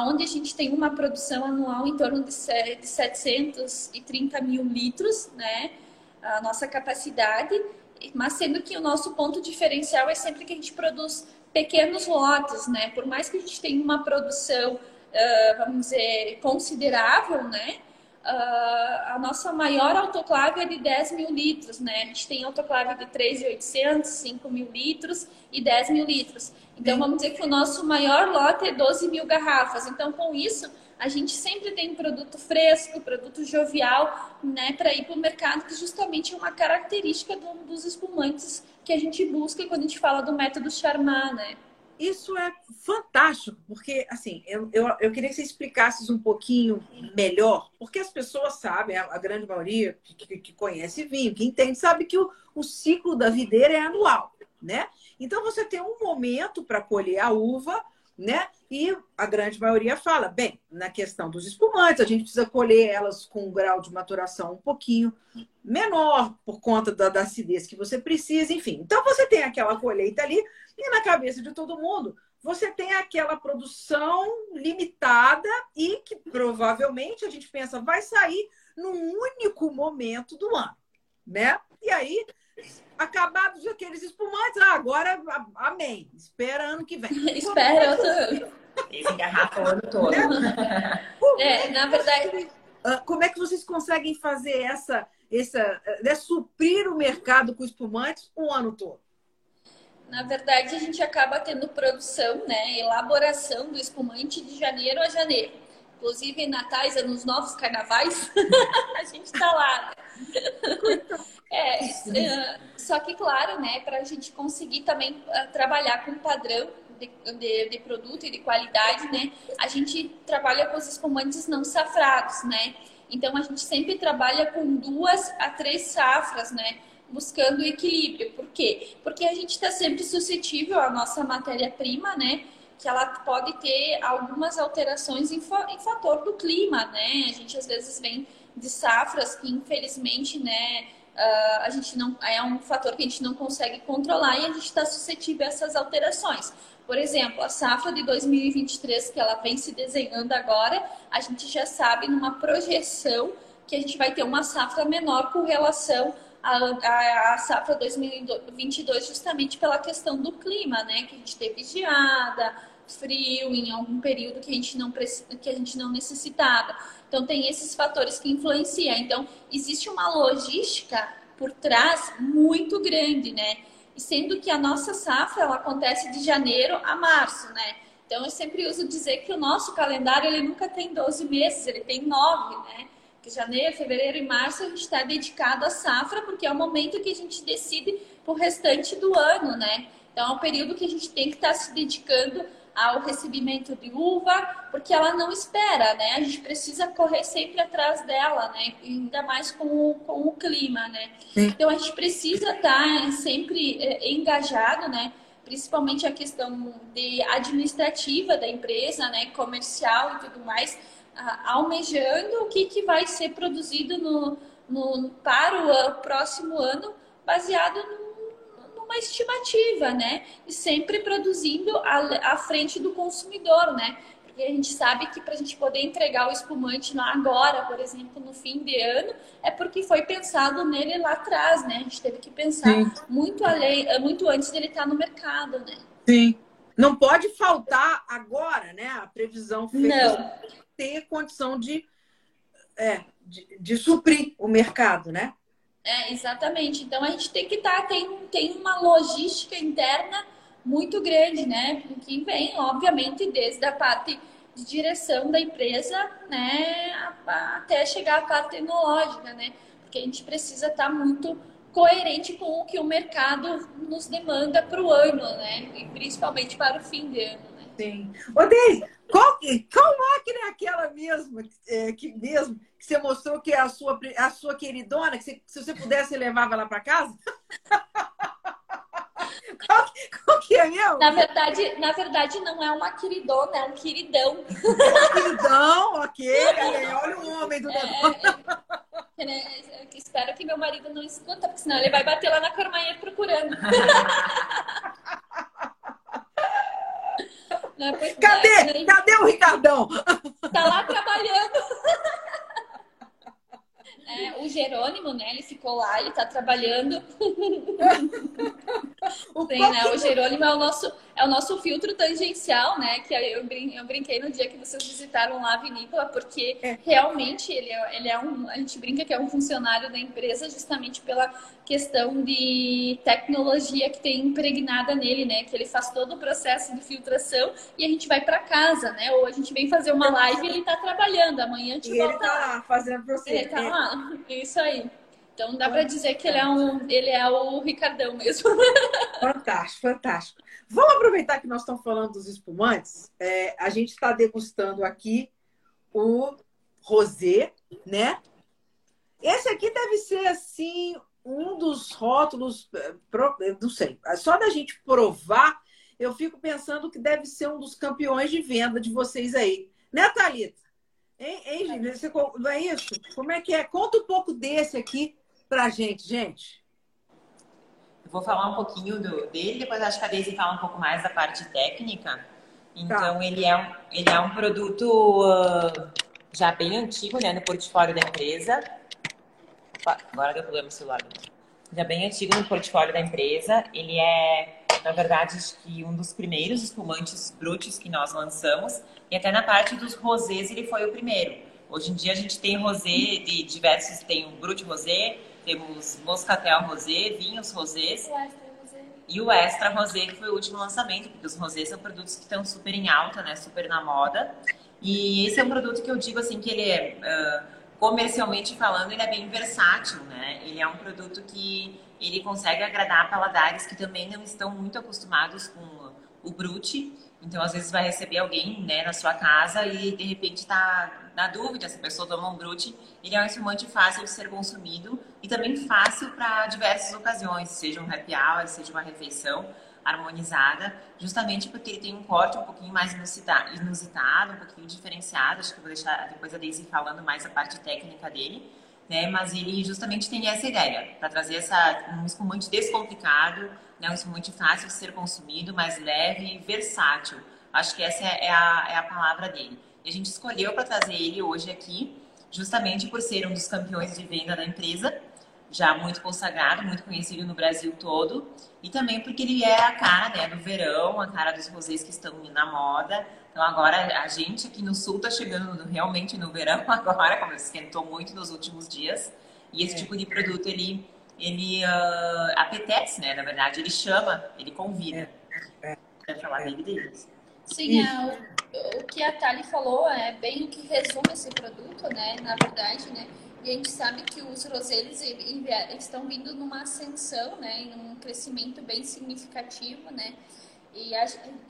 onde a gente tem uma produção anual em torno de 730 mil litros, né? A nossa capacidade, mas sendo que o nosso ponto diferencial é sempre que a gente produz pequenos lotes, né? Por mais que a gente tenha uma produção, vamos dizer, considerável, né? Uh, a nossa maior autoclave é de 10 mil litros, né? A gente tem autoclave de 3.800, 5 mil litros e 10 mil litros. Então, vamos dizer que o nosso maior lote é 12 mil garrafas. Então, com isso, a gente sempre tem produto fresco, produto jovial, né, para ir para o mercado, que justamente é uma característica do, dos espumantes que a gente busca quando a gente fala do método Charmat, né? Isso é fantástico, porque, assim, eu, eu, eu queria que você explicasse um pouquinho melhor, porque as pessoas sabem, a, a grande maioria que, que, conhece vinho, que entende, sabe que o, o ciclo da videira é anual, né? Então, você tem um momento para colher a uva, né? E a grande maioria fala, bem, na questão dos espumantes, a gente precisa colher elas com um grau de maturação um pouquinho menor, por conta da, da acidez que você precisa, enfim. Então, você tem aquela colheita ali e na cabeça de todo mundo, você tem aquela produção limitada e que provavelmente a gente pensa vai sair num único momento do ano, né? E aí, acabados aqueles espumantes, ah, agora amém. Espera ano que vem. <laughs> Espera outro. Esse garrafa o ano todo. <laughs> É, na verdade. Ah, como é que vocês conseguem fazer essa, essa né, suprir o mercado com espumantes o ano todo? Na verdade, a gente acaba tendo produção, né, elaboração do espumante de janeiro a janeiro. Inclusive, em natais, nos novos carnavais, <laughs> a gente está lá. É, é, só que, claro, né, para a gente conseguir também uh, trabalhar com padrão de, de, de, produto e de qualidade, né, a gente trabalha com os espumantes não safrados, né. Então, a gente sempre trabalha com duas a três safras, né, buscando equilíbrio. Por quê? Porque a gente está sempre suscetível à nossa matéria-prima, né? Que ela pode ter algumas alterações em, em fator do clima, né? A gente às vezes vem de safras que, infelizmente, né, uh, a gente não é um fator que a gente não consegue controlar e a gente está suscetível a essas alterações. Por exemplo, a safra de 2023 que ela vem se desenhando agora, a gente já sabe numa projeção que a gente vai ter uma safra menor com relação à, à safra 2022, justamente pela questão do clima, né? Que a gente teve geada, frio em algum período que a gente não que a gente não necessitava. Então tem esses fatores que influenciam. Então existe uma logística por trás muito grande, né? E sendo que a nossa safra ela acontece de janeiro a março, né? Então eu sempre uso dizer que o nosso calendário ele nunca tem 12 meses, ele tem 9, né? Que janeiro, fevereiro e março a gente está dedicado à safra porque é o momento que a gente decide para o restante do ano, né? Então é um período que a gente tem que estar tá se dedicando ao recebimento de uva, porque ela não espera, né? A gente precisa correr sempre atrás dela, né? Ainda mais com o, com o clima, né? Sim. Então a gente precisa estar tá sempre é, engajado, né? Principalmente a questão de administrativa da empresa, né? Comercial e tudo mais, almejando o que, que vai ser produzido no, no, para o próximo ano, baseado no uma estimativa, né? E sempre produzindo à, frente do consumidor, né? Porque a gente sabe que para a gente poder entregar o espumante agora, por exemplo, no fim de ano, é porque foi pensado nele lá atrás, né? A gente teve que pensar muito além, muito antes dele estar no mercado, né? Sim. Não pode faltar agora, né? A previsão feita ter condição de, é, de, de suprir o mercado, né? É, exatamente. Então a gente tem que estar, tá, tem, tem uma logística interna muito grande, né? Que vem, obviamente, desde a parte de direção da empresa, né, até chegar à parte tecnológica, né? Porque a gente precisa estar tá muito coerente com o que o mercado nos demanda para o ano, né? E principalmente para o fim de ano. Né? Sim. Ô, Deise, qual, qual máquina é aquela mesmo, é, que mesmo que você mostrou que é a sua, a sua queridona, que você, se você pudesse levava ela para casa? <laughs> qual, qual, que é mesmo? Na verdade, na verdade, não é uma queridona, é um queridão. Um queridão, ok. Olha o homem do é. É, espero que meu marido não escuta, porque senão ele vai bater lá na Cormaia procurando. Cadê? É, Cadê o Ricardão? Tá lá trabalhando. É, o Jerônimo, né? Ele ficou lá, ele tá trabalhando. <laughs> o, Sim, né? o Jerônimo é o, nosso, é o nosso filtro tangencial, né? Que eu, brin eu brinquei no dia que vocês visitaram lá a vinícola, porque é. realmente ele é, ele é um. A gente brinca que é um funcionário da empresa justamente pela questão de tecnologia que tem impregnada nele, né? Que ele faz todo o processo de filtração e a gente vai para casa, né? Ou a gente vem fazer uma live e ele tá trabalhando. Amanhã a gente e volta ele tá lá fazendo você. Ele tá lá. <laughs> Isso aí. Então dá para dizer que ele é um, ele é o Ricardão mesmo. <laughs> Fantástico, fantástico. Vamos aproveitar que nós estamos falando dos espumantes. É, a gente está degustando aqui o rosé, né? Esse aqui deve ser assim um dos rótulos, é, é, não sei, só da gente provar, eu fico pensando que deve ser um dos campeões de venda de vocês aí. Né, Thalita? Hein, hein gente? Você, não é isso? Como é que é? Conta um pouco desse aqui pra gente, gente. Eu vou falar um pouquinho do, dele, depois acho que a Daisy fala um pouco mais da parte técnica. Então, tá. ele, é um, ele é um produto uh, já bem antigo né, no portfólio da empresa. Opa, agora deu problema no celular. Já bem antigo no portfólio da empresa. Ele é na verdade, acho que um dos primeiros espumantes brutes que nós lançamos. E até na parte dos rosés ele foi o primeiro. Hoje em dia a gente tem rosé de diversos, tem o brut rosé, temos moscatel rosé, vinhos rosés. E o extra rosé, que foi o último lançamento, porque os rosés são produtos que estão super em alta, né? Super na moda. E esse é um produto que eu digo assim que ele é uh, comercialmente falando, ele é bem versátil, né? Ele é um produto que ele consegue agradar paladares que também não estão muito acostumados com o brute. Então, às vezes, vai receber alguém né, na sua casa e, de repente, está na dúvida se a pessoa toma um brute. Ele é um espumante fácil de ser consumido e também fácil para diversas ocasiões, seja um happy hour, seja uma refeição. harmonizada, justamente porque ele tem um corte um pouquinho mais inusitado, um pouquinho diferenciado. Acho que vou deixar depois a Daisy falando mais a parte técnica dele, né? Mas ele justamente tem essa ideia, para trazer essa, um espumante descomplicado, né? um espumante fácil de ser consumido, mais leve e versátil. Acho que essa é a, é a palavra dele. E a gente escolheu para trazer ele hoje aqui, justamente por ser um dos campeões de venda da empresa, já muito consagrado, muito conhecido no Brasil todo, e também porque ele é a cara né, do verão, a cara dos rosés que estão na moda. Então agora a gente aqui no sul está chegando no, realmente no verão <laughs> agora, como esquentou muito nos últimos dias, e esse é. tipo de produto ele ele uh, apetece, né? Na verdade, ele chama, ele convida. É. É. Quer falar é. dele deles? Sim, é, o, o que a Thali falou é bem o que resume esse produto, né? Na verdade, né? E a gente sabe que os roseles estão vindo numa ascensão, né, em um crescimento bem significativo, né? E,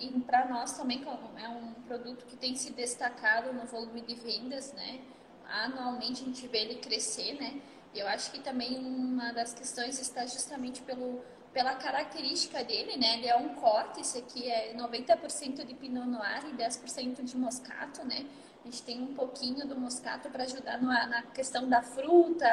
e para nós também é um produto que tem se destacado no volume de vendas, né? Anualmente a gente vê ele crescer, né? E eu acho que também uma das questões está justamente pelo pela característica dele, né? Ele é um corte, esse aqui é 90% de Pinot Noir e 10% de Moscato, né? A gente tem um pouquinho do moscato para ajudar na, na, questão da fruta,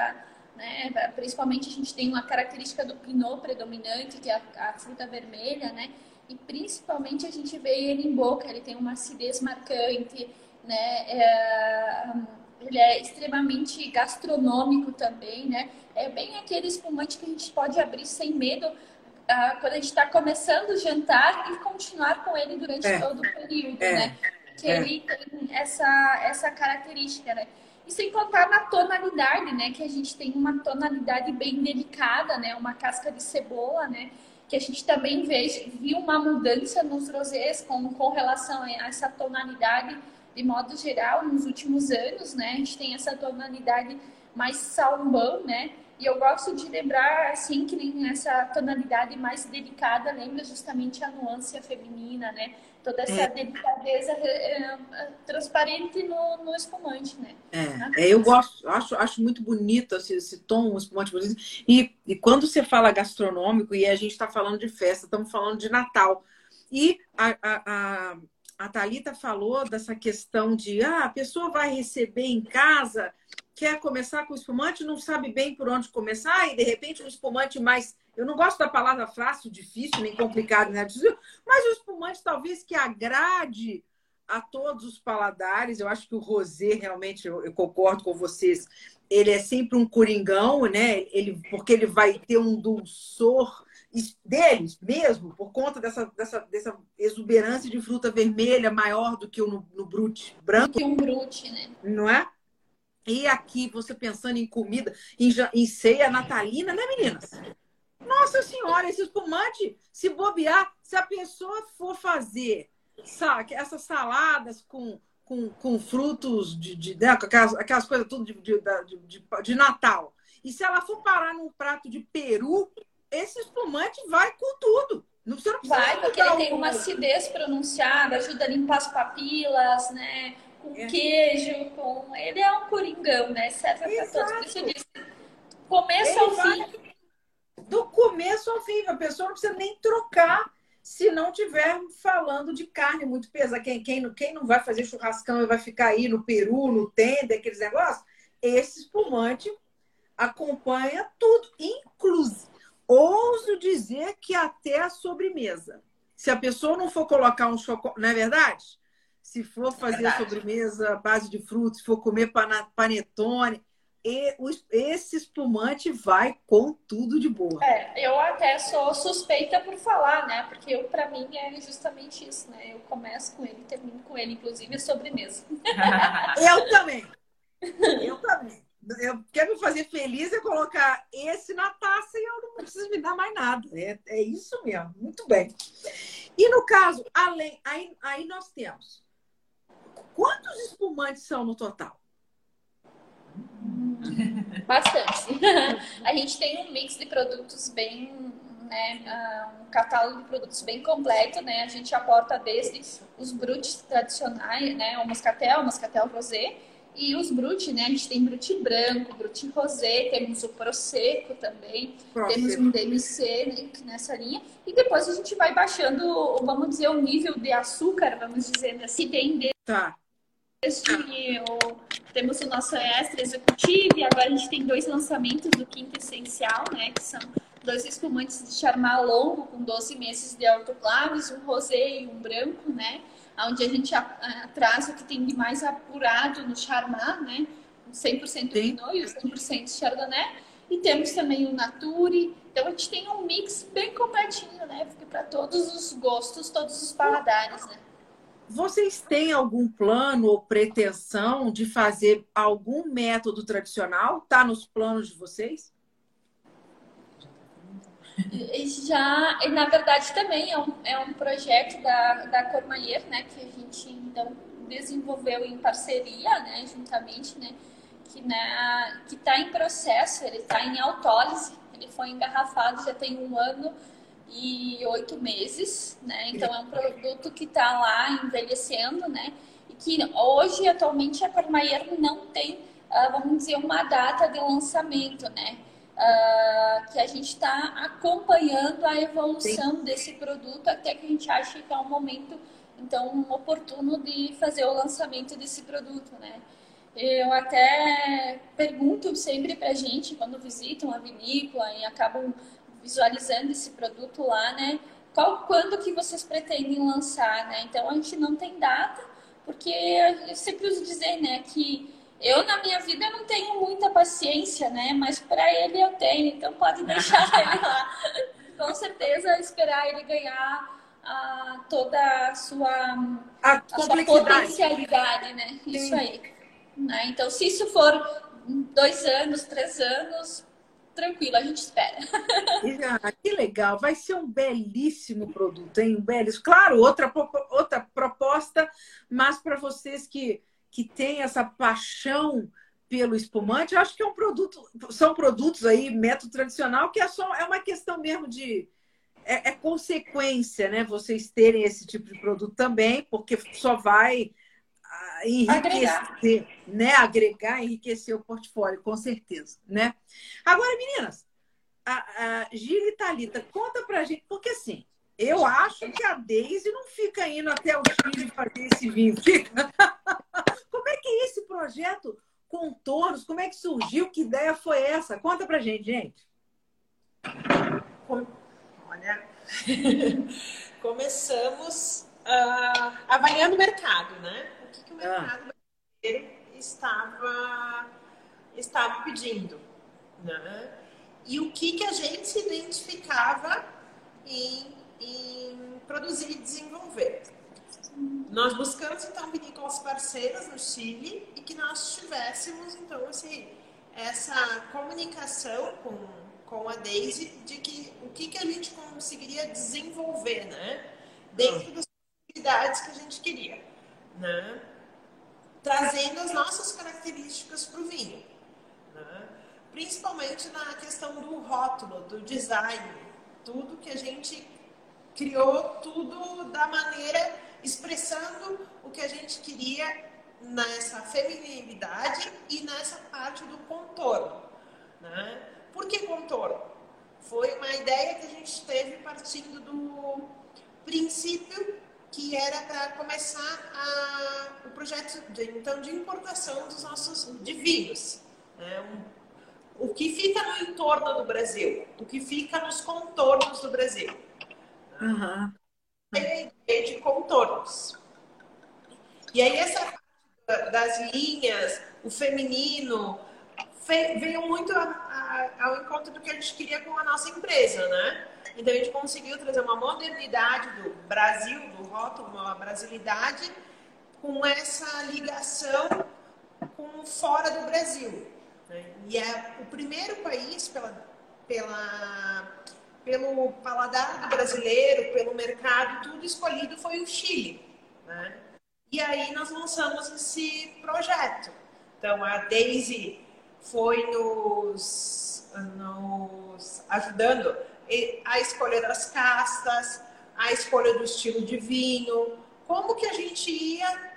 né? Principalmente a gente tem uma característica do pinot predominante, que é a, a fruta vermelha, né? E principalmente a gente vê ele em boca, ele tem uma acidez marcante, né? É, ele é extremamente gastronômico também, né? É bem aquele espumante que a gente pode abrir sem medo uh, quando a gente está começando o jantar e continuar com ele durante é. todo o período, é. né? que é. ele tem essa, essa característica, né? E sem contar na tonalidade, né? Que a gente tem uma tonalidade bem delicada, né? Uma casca de cebola, né? Que a gente também vê, viu uma mudança nos rosés com, com relação a essa tonalidade de modo geral nos últimos anos, né? A gente tem essa tonalidade mais salmão, né? E eu gosto de lembrar, assim, que essa tonalidade mais delicada lembra justamente a nuance feminina, né? Toda essa é. delicadeza é, é, transparente no, no espumante, né? É. é, eu gosto, acho, acho muito bonito esse, esse tom, espumante bonito. E, e quando você fala gastronômico, e a gente está falando de festa, estamos falando de Natal. E a, a, a, a Thalita falou dessa questão de ah, a pessoa vai receber em casa, quer começar com espumante, não sabe bem por onde começar, e de repente um espumante mais eu não gosto da palavra fácil, difícil, nem complicado, né? Mas o espumante talvez que agrade a todos os paladares. Eu acho que o rosé realmente, eu, eu, concordo com vocês, ele é sempre um coringão, né? Ele, porque ele vai ter um dulçor deles mesmo, por conta dessa, dessa, dessa exuberância de fruta vermelha maior do que o no, no brute branco. Do que um brute, né? Não é? E aqui, você pensando em comida, em, em ceia natalina, né, meninas? Nossa Senhora, esse espumante, se bobear, se a pessoa for fazer sabe, essas saladas com, com, com frutos de, de né, aquelas, aquelas coisas tudo de, de, de, de Natal, e se ela for parar num prato de peru, esse espumante vai com tudo. Não, não vai, porque ele tem uma acidez pronunciada, ajuda a limpar as papilas, né? Com é. queijo, com. Ele é um coringão, né? Serve para todos. Por isso eu disse. Começo ele ao vai... do começo ao fim. A pessoa não precisa nem trocar se não tiver falando de carne muito pesada. Quem, quem, quem não vai fazer churrascão e vai ficar aí no peru, no tender, aqueles negócios, esse espumante acompanha tudo, inclusive. Ouso dizer que até a sobremesa. Se a pessoa não for colocar um chocolate, não é verdade? Se for fazer é sobremesa base de frutos, se for comer panetone, e esse espumante vai com tudo de boa. É, eu até sou suspeita por falar, né? Porque eu, para mim, é justamente isso, né? Eu começo com ele, termino com ele, inclusive a sobremesa. <laughs> eu também. Eu também. Eu quero me fazer feliz e colocar esse na taça e eu não preciso me dar mais nada. É, é isso mesmo. Muito bem. E no caso, além, aí, aí nós temos quantos espumantes são no total? Bastante. <laughs> a gente tem um mix de produtos bem, né, ah, um catálogo de produtos bem completo, né? A gente aporta desde os brutes tradicionais, né, o moscatel, o moscatel rosé, E os brute, né? A gente tem brute branco, brute rosé, temos o prosecco também, prosecco. temos um DMC né, nessa linha. E depois a gente vai baixando, vamos dizer, o nível de açúcar, vamos dizer assim, tem de... Tá. O, temos o nosso extra executivo e agora a gente tem dois lançamentos do quinto essencial, né? Que são dois espumantes de charmar longo com 12 meses de autoclaves, um rosé e um branco, né? Onde a gente traz o que tem de mais apurado no charmar, né? 100% Pinot e 100% Chardonnay. E temos também o Nature. Então a gente tem um mix bem completinho, né? Para todos os gostos, todos os paladares, né? Vocês têm algum plano ou pretensão de fazer algum método tradicional? Está nos planos de vocês? Já, na verdade, também é um, é um projeto da, da Cormaier, né, que a gente então desenvolveu em parceria, né, juntamente, né, que né, que está em processo, ele está em autólise, ele foi engarrafado já tem um ano e oito meses, né, então é um produto que está lá envelhecendo, né, e que hoje atualmente a Cormaier não tem, ah, vamos dizer, uma data de lançamento, né, uh, que a gente está acompanhando a evolução Sim. desse produto até que a gente ache que é um momento então oportuno de fazer o lançamento desse produto, né? Eu até pergunto sempre para gente quando visitam a vinícola e acabam visualizando esse produto lá, né? Qual, quando que vocês pretendem lançar, né? Então a gente não tem data, porque eu sempre uso dizer, né, que eu, na minha vida, não tenho muita paciência, né? Mas para ele eu tenho, então pode deixar <laughs> ele lá. Com certeza, esperar ele ganhar a, toda a sua, a, a sua potencialidade, né? Sim. Isso aí. Né? Então, se isso for dois anos, três anos, tranquilo, a gente espera. <laughs> Ah, que legal, vai ser um belíssimo produto, hein? Um belíssimo. Claro, outra, outra proposta, mas para vocês que que tem essa paixão pelo espumante, acho que é um produto, são produtos aí, método tradicional, que é só é uma questão mesmo de é, é, consequência, né? Vocês terem esse tipo de produto também, porque só vai enriquecer, agregar. né? Agregar, enriquecer o portfólio, com certeza, né? Agora, meninas, a, a Gila e Thalita, conta pra gente, porque assim, eu acho que a Daisy não fica indo até o Chile fazer esse vinho. <laughs> Como é que é esse projeto Contornos? Como é que surgiu? Que ideia foi essa? Conta pra gente, gente. Olha, <laughs> começamos uh, avaliando o mercado, né? O que, que o ah. mercado brasileiro estava, estava pedindo, né? E o que, que a gente se identificava em em produzir e desenvolver. Nós buscamos então vinícolas parceiras no Chile e que nós tivéssemos então assim, essa comunicação com, com a Daisy de que o que, que a gente conseguiria desenvolver, né? Dentro das possibilidades que a gente queria, né? Trazendo as nossas características para o vinho, né? Principalmente na questão do rótulo, do design, tudo que a gente criou tudo da maneira expressando o que a gente queria nessa feminilidade e nessa parte do contorno. Né? Por que contorno? Foi uma ideia que a gente teve partindo do princípio que era para começar a, o projeto de, então de importação dos nossos de vinhos. Né? Um, o que fica no entorno do Brasil, o que fica nos contornos do Brasil. Uhum. De contornos. E aí essa das linhas, o feminino, veio muito a, a, ao encontro do que a gente queria com a nossa empresa, né? Então a gente conseguiu trazer uma modernidade do Brasil, do rótulo, uma brasilidade, com essa ligação com fora do Brasil. E é o primeiro país pela, pela pelo paladar do brasileiro, pelo mercado, tudo escolhido foi o Chile. Né? E aí nós lançamos esse projeto. Então a Daisy foi nos, nos ajudando a escolher as castas, a escolha do estilo de vinho, como que a gente ia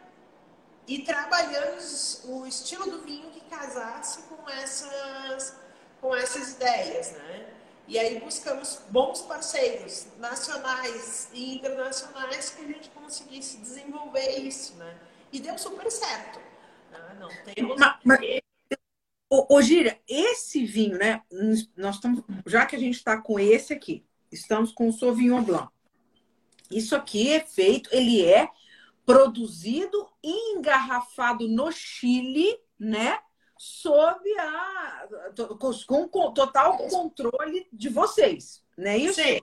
e trabalhamos o estilo do vinho que casasse com essas, com essas ideias, né? E aí buscamos bons parceiros nacionais e internacionais que a gente conseguisse desenvolver isso, né? E deu super certo. Né? Não temos... Mas, mas, ô, ô, Gira, esse vinho, né? Nós estamos, já que a gente está com esse aqui, estamos com o Sauvignon Blanc. Isso aqui é feito, ele é produzido e engarrafado no Chile, né? Sob a com, com total controle de vocês, né? Isso. Sim.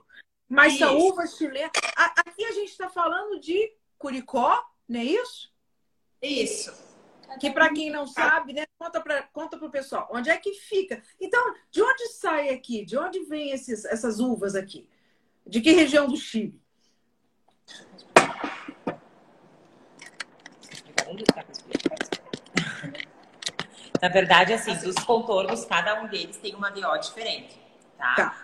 Mas isso. a uva chilena. Aqui a gente está falando de Curicó, não é isso? Isso. Que para quem não sabe, né? Conta para conta o pessoal. Onde é que fica? Então, de onde sai aqui? De onde vem esses, essas uvas aqui? De que região do Chile? Na verdade, assim, dos contornos, cada um deles tem uma DO diferente, tá? tá.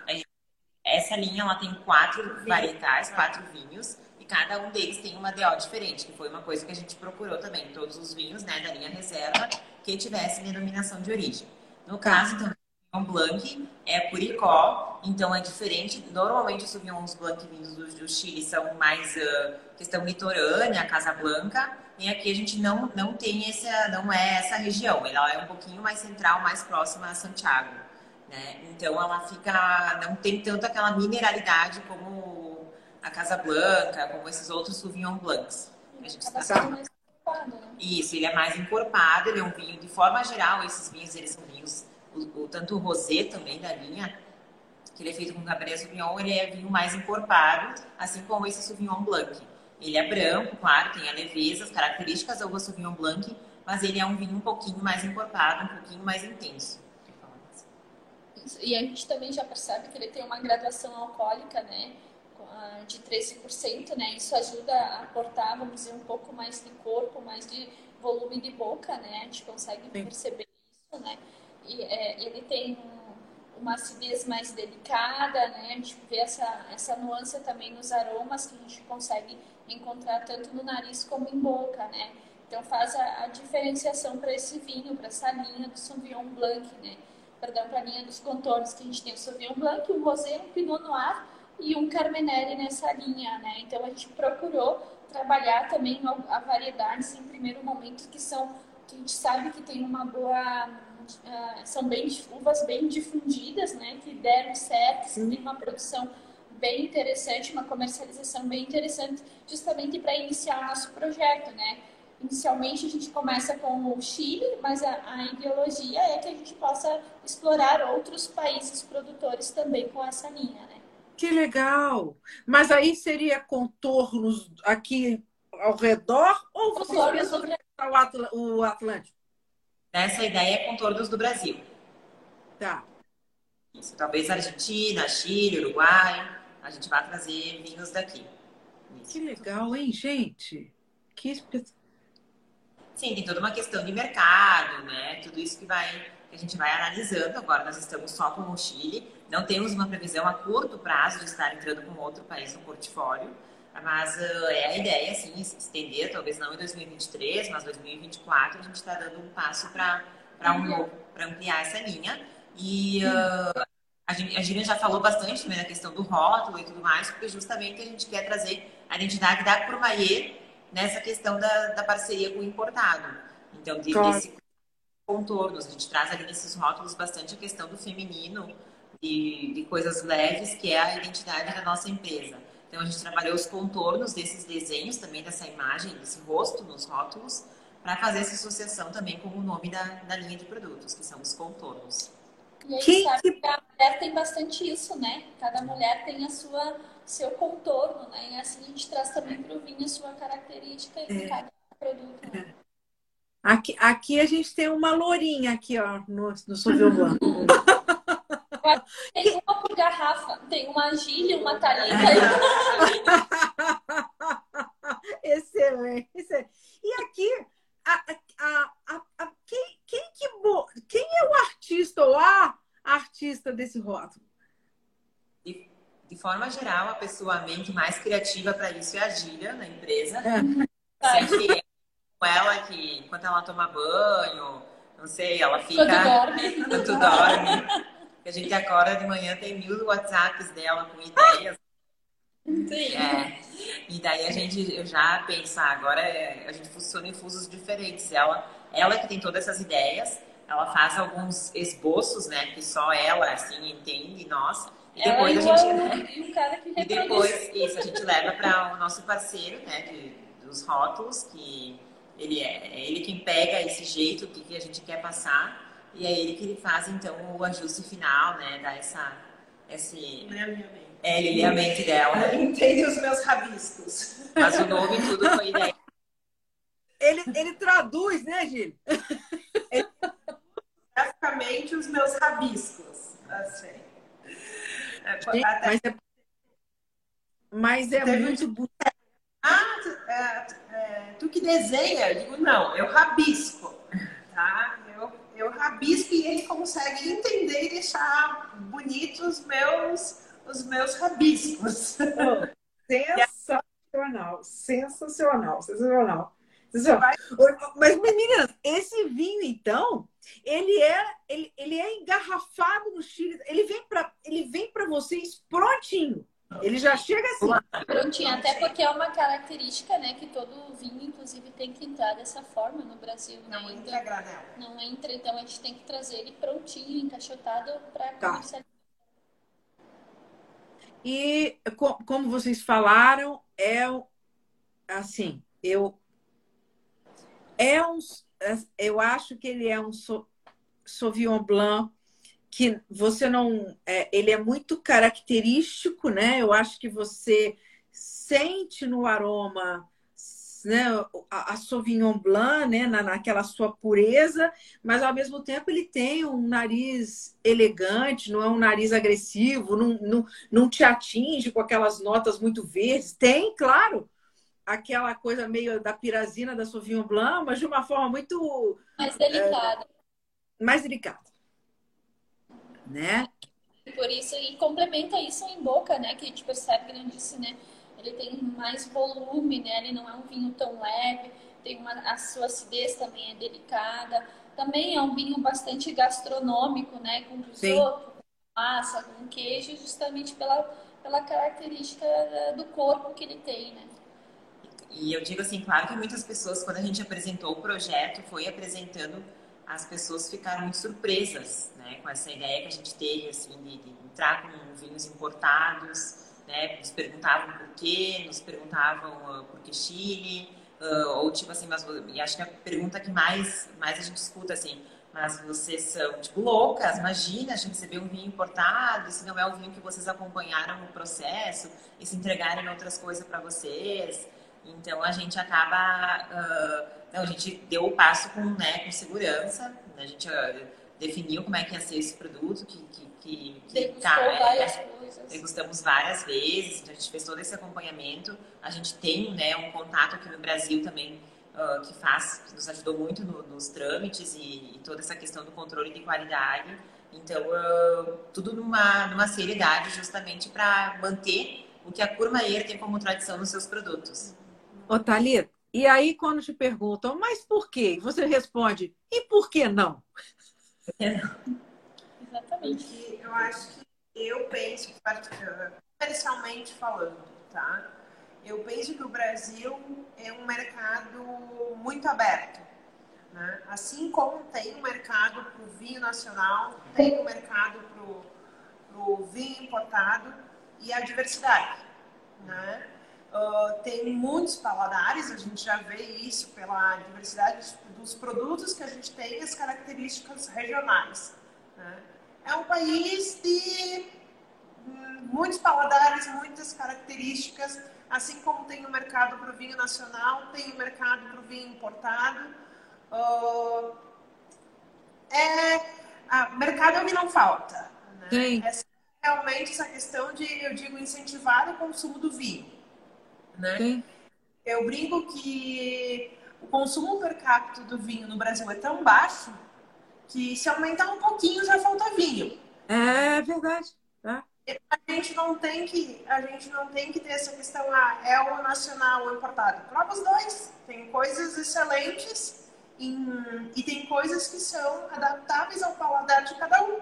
Essa linha, ela tem quatro varietais, quatro vinhos, e cada um deles tem uma DO diferente, que foi uma coisa que a gente procurou também, todos os vinhos, né, da linha reserva, que tivessem denominação de origem. No tá. caso, também, Sauvignon Blanc é Curicó, então é diferente. Normalmente os Sauvignons Blanc vindos do, do Chile são mais uh, questão litorânea, Casa Blanca, e aqui a gente não, não tem essa, não é essa região. Ela é um pouquinho mais central, mais próxima a Santiago. Né? Então ela fica, não tem tanto aquela mineralidade como a Casa Blanca, como esses outros Sauvignon Blancs. A gente está... Né? Isso, ele é mais encorpado, ele é um vinho, de forma geral, esses vinhos, eles são vinhos, o, o tanto o rosé também da linha, que ele é feito com Cabernet Sauvignon, ele é vinho mais encorpado, assim como esse Sauvignon Blanc. Ele é branco, claro, tem a leveza, as características do Sauvignon Blanc, mas ele é um vinho um pouquinho mais encorpado, um pouquinho mais intenso. E a gente também já percebe que ele tem uma graduação alcoólica, né? De 13%, né? Isso ajuda a aportar, vamos dizer, um pouco mais de corpo, mais de volume de boca, né? A gente consegue Sim. perceber isso, né? É, ele tem uma acidez mais delicada, né? A gente vê essa, essa nuance também nos aromas que a gente consegue encontrar tanto no nariz como em boca, né? Então faz a, a diferenciação para esse vinho, para essa linha do Sauvignon Blanc, né? Perdão, para a linha dos contornos que a gente tem o Sauvignon Blanc, um Rosé, um Pinot Noir e um Carmenere nessa linha, né? Então a gente procurou trabalhar também a variedades em primeiro momento que são que a gente sabe que tem uma boa uh, são bem uvas bem difundidas, né? Que deram certo, que tem uma produção bem interessante, uma comercialização bem interessante, justamente para iniciar o nosso projeto, né? Inicialmente a gente começa com o Chile, mas a, a, ideologia é que a gente possa explorar outros países produtores também com essa linha, né? Que legal! Mas aí seria contornos aqui ao redor ou pensam sobre... o Atlântico? Essa ideia é contornos do Brasil. Tá. Isso, talvez Argentina, Chile, Uruguai a gente vai trazer vinhos daqui. Isso. Que legal, hein, gente? Que Sim, tem toda uma questão de mercado, né? Tudo isso que vai que a gente vai analisando. Agora nós estamos só com o Chile, não temos uma previsão a curto prazo de estar entrando com outro país no portfólio, mas uh, é a ideia, assim, se estender, talvez não em 2023, mas 2024 a gente está dando um passo para um, ampliar essa linha. E uh, a Gina já falou bastante também da questão do rótulo e tudo mais, porque justamente a gente quer trazer a identidade da Courmayeur nessa questão da, da parceria com o importado. Então, de, claro. desse contornos, a gente traz ali nesses rótulos bastante a questão do feminino, de, de coisas leves, que é a identidade da nossa empresa. Então, a gente trabalhou os contornos desses desenhos também, dessa imagem, desse rosto nos rótulos, para fazer essa associação também com o nome da, da linha de produtos, que são os contornos. E aí Quem sabe que a mulher tem bastante isso, né? Cada mulher tem a sua seu contorno, né? E assim a gente traz também para o vinho a sua característica em é. cada produto. Né? Aqui, aqui a gente tem uma lourinha aqui, ó, no, no Sauvignon <laughs> Tem uma por garrafa, tem uma Gília, uma Thalita e excelente, <laughs> excelente. E aqui, a, a, a, a, quem, quem, que, quem é o artista ou a artista desse rótulo? De, de forma geral, a pessoa, a mente mais criativa para isso é a Gília, na empresa. É. com ela que enquanto ela toma banho, não sei, ela fica. Quando dorme. Quando dorme. A gente acorda de manhã, tem mil WhatsApps dela com ideias. Sim. É. E daí a gente já pensa, agora é, a gente funciona em fusos diferentes. Ela, ela que tem todas essas ideias, ela faz alguns esboços, né? Que só ela assim entende, nós. E depois ela a gente. né, e que E depois, isso, a gente leva para o nosso parceiro, né, de, dos rótulos, que ele é, é ele quem pega esse jeito, o que, que a gente quer passar, e é ele que ele faz, então, o ajuste final, né, dá essa, esse, minha amiga? é, ele lê a mente dela. <laughs> Entende os meus rabiscos. Mas o nome e tudo foi ideia. Ele, ele traduz, né, Gil? Graficamente, os meus rabiscos. Assim. É, Gente, até- Mas é, mas é muito bonito. Ah, tu, é, é, tu que desenha? Eu digo, não, eu rabisco. Tá? Eu, rabisco e ele consegue entender e deixar bonitos os meus, os meus rabiscos. <laughs> Sensacional, sensacional, sensacional. sensacional. Mas, meninas, esse vinho, então, ele é, ele, ele é engarrafado no Chile. Ele vem para ele vem para vocês prontinho. Ele já chega assim. Prontinho, até porque é uma característica, né, que todo vinho, inclusive, tem que entrar dessa forma no Brasil, né? Não entra Então, granel. não entra, então a gente tem que trazer ele prontinho, encaixotado para Tá. comercializar. E co- como vocês falaram, é o- assim, eu é um eu acho que ele é um so- Sauvignon Blanc que você não é, ele é muito característico, né? Eu acho que você sente no aroma né, a, a Sauvignon Blanc, né, na, naquela sua pureza, mas ao mesmo tempo ele tem um nariz elegante, não é um nariz agressivo, não, não, não te atinge com aquelas notas muito verdes. Tem, claro, aquela coisa meio da pirazina da Sauvignon Blanc, mas de uma forma muito Mais delicada. mais delicada. Né? Por isso, e complementa isso em boca, né? Que a gente percebe, que disse, né? Ele tem mais volume, né? Ele não é um vinho tão leve, tem uma, a sua acidez também é delicada. Também é um vinho bastante gastronômico, né? Com risoto, com massa, com queijo, justamente pela, pela característica do corpo que ele tem, né? E eu digo assim, claro que muitas pessoas, quando a gente apresentou o projeto, foi apresentando, as pessoas ficaram muito surpresas, né, com essa ideia que a gente teve, assim, de, de entrar com vinhos importados, né, nos perguntavam por quê, nos perguntavam uh, por que Chile, uh, ou tipo assim, mas e acho que a pergunta que mais, mais a gente escuta, assim, mas vocês são, tipo, loucas, imagina a gente receber um vinho importado, se não é o vinho que vocês acompanharam no processo, e se entregarem outras coisas para vocês, então a gente acaba, uh, não, a gente deu o passo com, né, com segurança, a gente uh, definiu como é que ia ser esse produto, que, que, que, que tá, é, várias coisas. degustamos várias vezes, então a gente fez todo esse acompanhamento, a gente tem, né, um contato aqui no Brasil também uh, que faz, que nos ajudou muito no, nos trâmites e, e, toda essa questão do controle de qualidade, então uh, tudo numa, numa seriedade justamente para manter o que a Curmaeira tem como tradição nos seus produtos. Ô, Thalita, e aí quando te perguntam, mas por quê? Você responde, e por que não? <laughs> Exatamente. Porque eu acho que eu penso, comercialmente falando, tá? Eu penso que o Brasil é um mercado muito aberto. Né? Assim como tem um mercado para o vinho nacional, tem um mercado para o vinho importado e a diversidade. Né? Uh, tem muitos paladares, a gente já vê isso pela diversidade dos produtos que a gente tem e as características regionais. Né? É um país de hum, muitos paladares, muitas características, assim como tem o mercado para o vinho nacional, tem o mercado para o vinho importado. Uh, é, a, mercado é não falta. Né? É realmente essa questão de, eu digo, incentivar o consumo do vinho. Né? Sim. Eu brinco que o consumo per capita do vinho no Brasil é tão baixo que se aumentar um pouquinho já falta vinho. É verdade. Tá? a gente não tem que a gente não tem que ter essa questão ah, é o nacional ou importado. Prova os dois. Tem coisas excelentes em, e tem coisas que são adaptáveis ao paladar de cada um.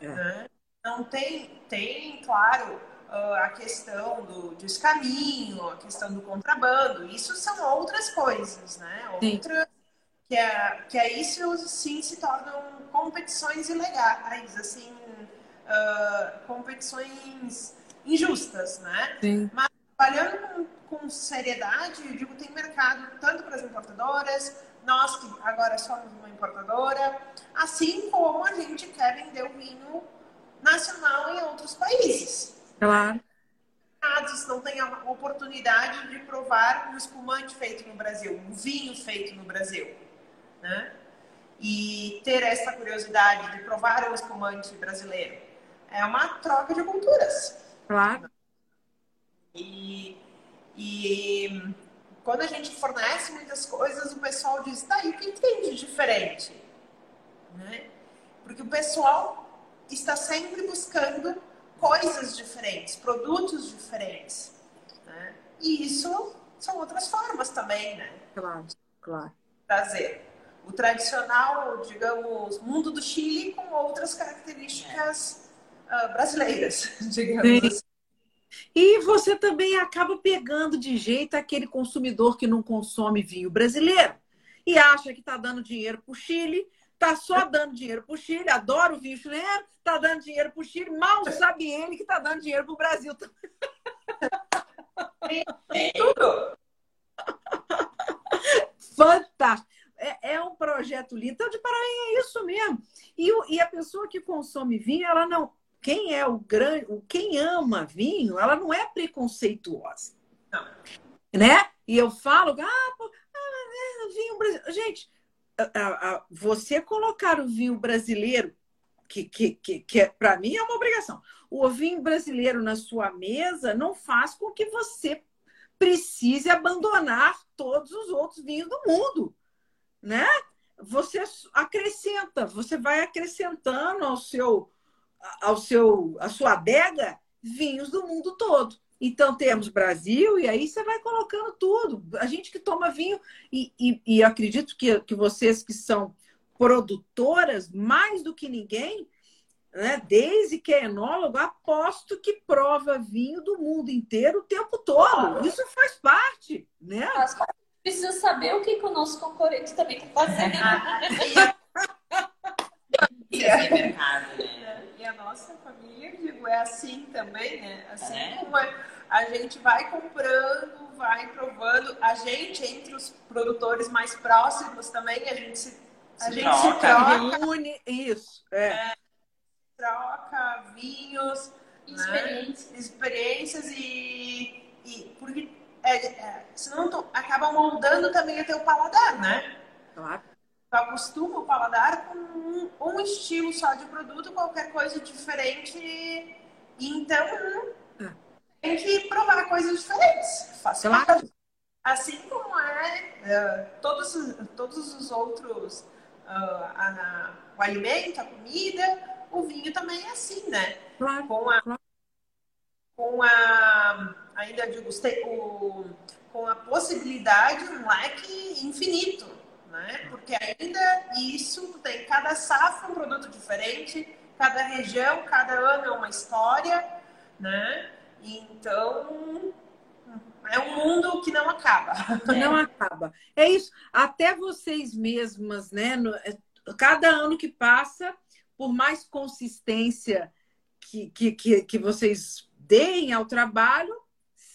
É. Né? Não tem tem claro a questão do descaminho, a questão do contrabando. Isso são outras coisas, né? Outras que é que é isso sim se tornam competições ilegais, assim uh, competições injustas, né? Sim. Mas trabalhando com, com seriedade, eu digo, tem mercado tanto para as importadoras, nós que agora somos uma importadora, assim como a gente quer vender o vinho nacional em outros países. Claro. Não tem a oportunidade de provar um espumante feito no Brasil, um vinho feito no Brasil, né? E ter essa curiosidade de provar um espumante brasileiro é uma troca de culturas. Claro. E, e quando a gente fornece muitas coisas, o pessoal diz, tá, e o que tem de diferente? Né? Porque o pessoal está sempre buscando coisas diferentes, produtos diferentes. Né? E isso são outras formas também, né? Claro, claro. Trazer o tradicional, digamos, mundo do Chile com outras características uh, brasileiras, <laughs> digamos Sim. assim. E você também acaba pegando de jeito aquele consumidor que não consome vinho brasileiro e acha que está dando dinheiro para o Chile, está só dando dinheiro para o Chile, adora o vinho chileno, está dando dinheiro para o Chile, mal sabe ele que está dando dinheiro para o Brasil. Tudo! Fantástico! É, é, um projeto lindo. Então, de Paraná é isso mesmo. E, e a pessoa que consome vinho, ela não, quem é o grande, quem ama vinho, ela não é preconceituosa. Não. Né? E eu falo, ah, pô, ah, é, vinho brasileiro. Gente, a, a, você colocar o vinho brasileiro, que, que, que, que é, para mim é uma obrigação, o vinho brasileiro na sua mesa não faz com que você precise abandonar todos os outros vinhos do mundo, né? Você acrescenta, você vai acrescentando ao seu ao seu, a sua adega vinhos do mundo todo. Então temos Brasil, e aí você vai colocando tudo. A gente que toma vinho, e, e, e acredito que, que vocês que são produtoras, mais do que ninguém, né? desde que é enólogo, aposto que prova vinho do mundo inteiro o tempo todo. Isso faz parte, né? Precisa saber o que, que o nosso concorrente também está fazendo. <laughs> é mercado, né? É assim também, né? Assim é. como a gente vai comprando, vai provando, a gente, entre os produtores mais próximos também, a gente se, a se gente troca, se troca. Reúne, isso. É. é troca vinhos, experiências, né? experiências e, e porque é, é, senão tu acaba moldando também o teu paladar, né? Claro acostuma o paladar com um, um, estilo só de produto, qualquer coisa diferente. Então, é. tem que provar coisas diferentes. Faz claro. Assim como é uh, todos, todos os outros, uh, a, o alimento, a comida, o vinho também é assim, né? Claro. Com a, com a ainda digo, o, com a possibilidade, um leque infinito né? Porque ainda isso tem cada safra um produto diferente, cada região, cada ano é uma história, né? Então é um mundo que não acaba. Não <laughs> acaba. É isso. Até vocês mesmas, né? É, cada ano que passa, por mais consistência que, que, que, que vocês deem ao trabalho,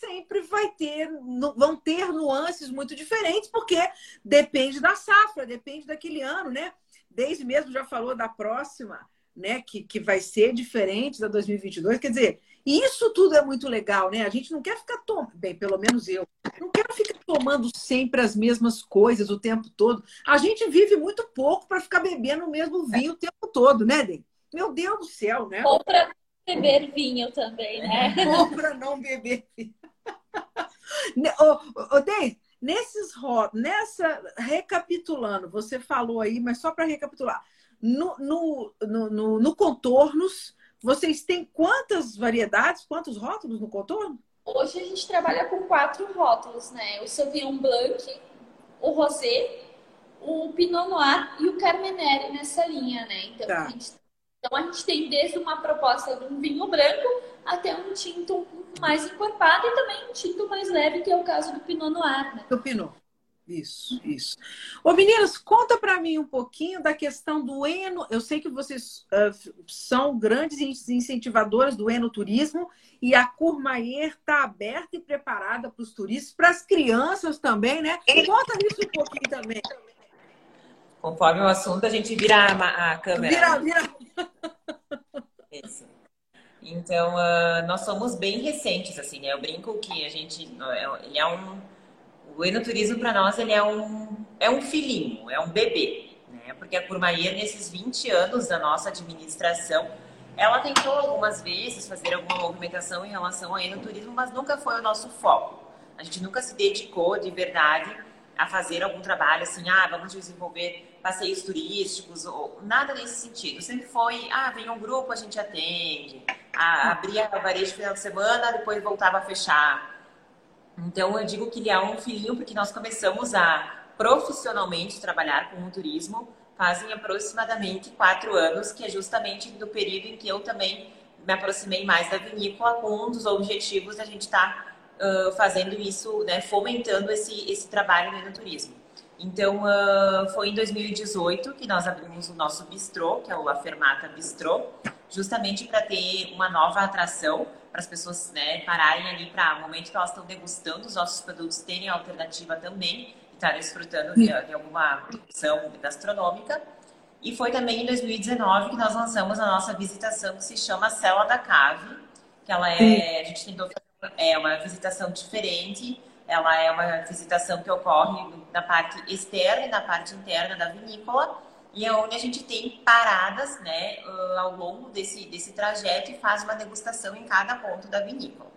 sempre vai ter, vão ter nuances muito diferentes, porque depende da safra, depende daquele ano, né? Desde mesmo já falou da próxima, né? Que, que vai ser diferente da 2022. Quer dizer, isso tudo é muito legal, né? A gente não quer ficar tomando, bem, pelo menos eu, não quero ficar tomando sempre as mesmas coisas o tempo todo. A gente vive muito pouco para ficar bebendo o mesmo vinho o tempo todo, né, Den? Meu Deus do céu, né? Ou para beber vinho também, né? Ou para não beber vinho ô, ô, nesses nessa recapitulando, você falou aí, mas só para recapitular, no, no, no, no, Contornos, vocês têm quantas variedades, quantos rótulos no contorno? Hoje a gente trabalha com quatro rótulos, né? O Sauvignon Blanc, o Rosé, o Pinot Noir e o Carmenere nessa linha, né? Então, tá. a gente, então a gente tem desde uma proposta de um vinho branco até um tinto mais encorpado e também um tinto mais leve, que é o caso do Pinot Noir, né? Do Pinot. Isso, isso. Ô, meninas, conta para mim um pouquinho da questão do eno. Eu sei que vocês uh, são grandes incentivadoras do enoturismo e a Courmayeur está aberta e preparada para os turistas, para as crianças também, né? Conta isso um pouquinho também. Conforme o assunto, a gente vira a, a câmera. Vira, vira. Isso. Então, uh, nós somos bem recentes, assim, né? Eu brinco que a gente, ele é um o enoturismo para nós ele é um, é um filhinho, é um bebê. Né? Porque a Curmaia, nesses 20 anos da nossa administração, ela tentou algumas vezes fazer alguma movimentação em relação ao enoturismo, mas nunca foi o nosso foco. A gente nunca se dedicou de verdade a fazer algum trabalho assim, ah, vamos desenvolver passeios turísticos, ou nada nesse sentido. Sempre foi, ah, vem um grupo, a gente atende, ah, abria a varejo no final de semana, depois voltava a fechar. Então, eu digo que ele é um filhinho porque nós começamos a profissionalmente trabalhar com o turismo fazem aproximadamente quatro anos, que é justamente do período em que eu também me aproximei mais da vinícola com um dos objetivos da gente estar tá, uh, fazendo isso, né, fomentando esse, esse trabalho no turismo. Então, uh, foi em 2018 que nós abrimos o nosso bistrô, que é o La Fermata Bistrô, justamente para ter uma nova atração para as pessoas né, pararem ali para o momento que elas estão degustando os nossos produtos terem alternativa também e estarem desfrutando de, de alguma opção gastronômica. E foi também em 2019 que nós lançamos a nossa visitação que se chama Cela da Cave, que ela é, a gente tentou é uma visitação diferente, ela é uma visitação que ocorre na parte externa e na parte interna da vinícola e é onde a gente tem paradas né, ao longo desse, desse trajeto e faz uma degustação em cada ponto da vinícola.